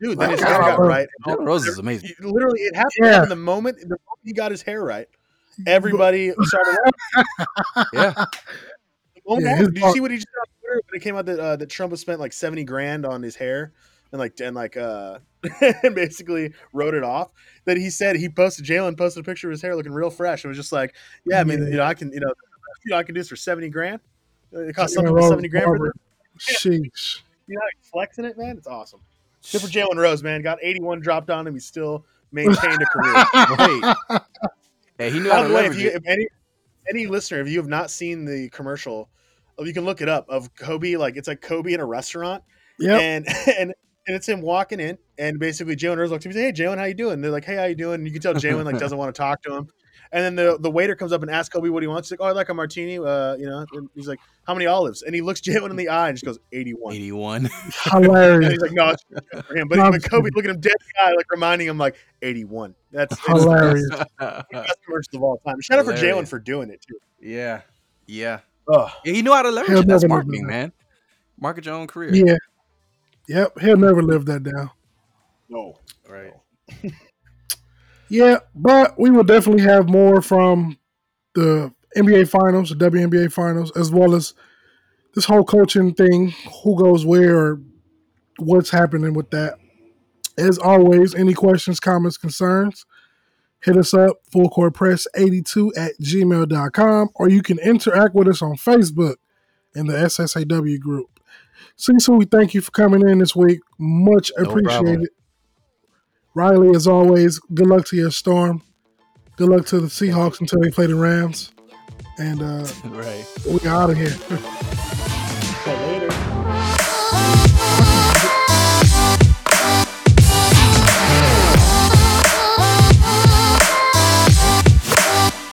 Dude, then like, his hair got right. Jalen Rose is amazing. Literally, it happened yeah. in the moment. The moment he got his hair right, everybody started. yeah. yeah did you see what he just on Twitter when it came out that uh, that Trump has spent like seventy grand on his hair? and like and like uh and basically wrote it off. That he said he posted Jalen posted a picture of his hair looking real fresh. It was just like, yeah, I mean, you know, I can, you know, you know, I can do this for seventy grand. It costs something for seventy grand for this. Sheesh. You know, flexing it, man. It's awesome. Except for Jalen Rose, man, got eighty one dropped on him. He still maintained a career. Wait. Hey, he knew how to way, if, you, if any any listener, if you have not seen the commercial, oh, you can look it up of Kobe. Like it's like Kobe in a restaurant. Yeah. And and and it's him walking in, and basically Jalen Rose looks at me, say, "Hey, Jalen, how you doing?" And they're like, "Hey, how you doing?" And you can tell Jalen like doesn't want to talk to him. And then the, the waiter comes up and asks Kobe what he wants. He's like, "Oh, I like a martini." Uh, you know, and he's like, "How many olives?" And he looks Jalen in the eye and just goes, "81." 81. Hilarious. and he's like, "No, it's for him." But, but Kobe looking him dead in the eye, like reminding him, like, "81." That's hilarious. best commercial of all time. Shout hilarious. out for Jalen for doing it too. Yeah, yeah. yeah he knew how to leverage it. That's marketing, man. Market your own career. Yeah. Yep, he'll never live that down. No, right. yeah, but we will definitely have more from the NBA Finals, the WNBA Finals, as well as this whole coaching thing, who goes where, or what's happening with that As always, any questions, comments, concerns, hit us up, fullcourtpress82 at gmail.com, or you can interact with us on Facebook in the SSAW group. Cecil, we thank you for coming in this week. Much appreciated. Problem. Riley, as always, good luck to your storm. Good luck to the Seahawks until they play the Rams. And uh, right. we out of here. later.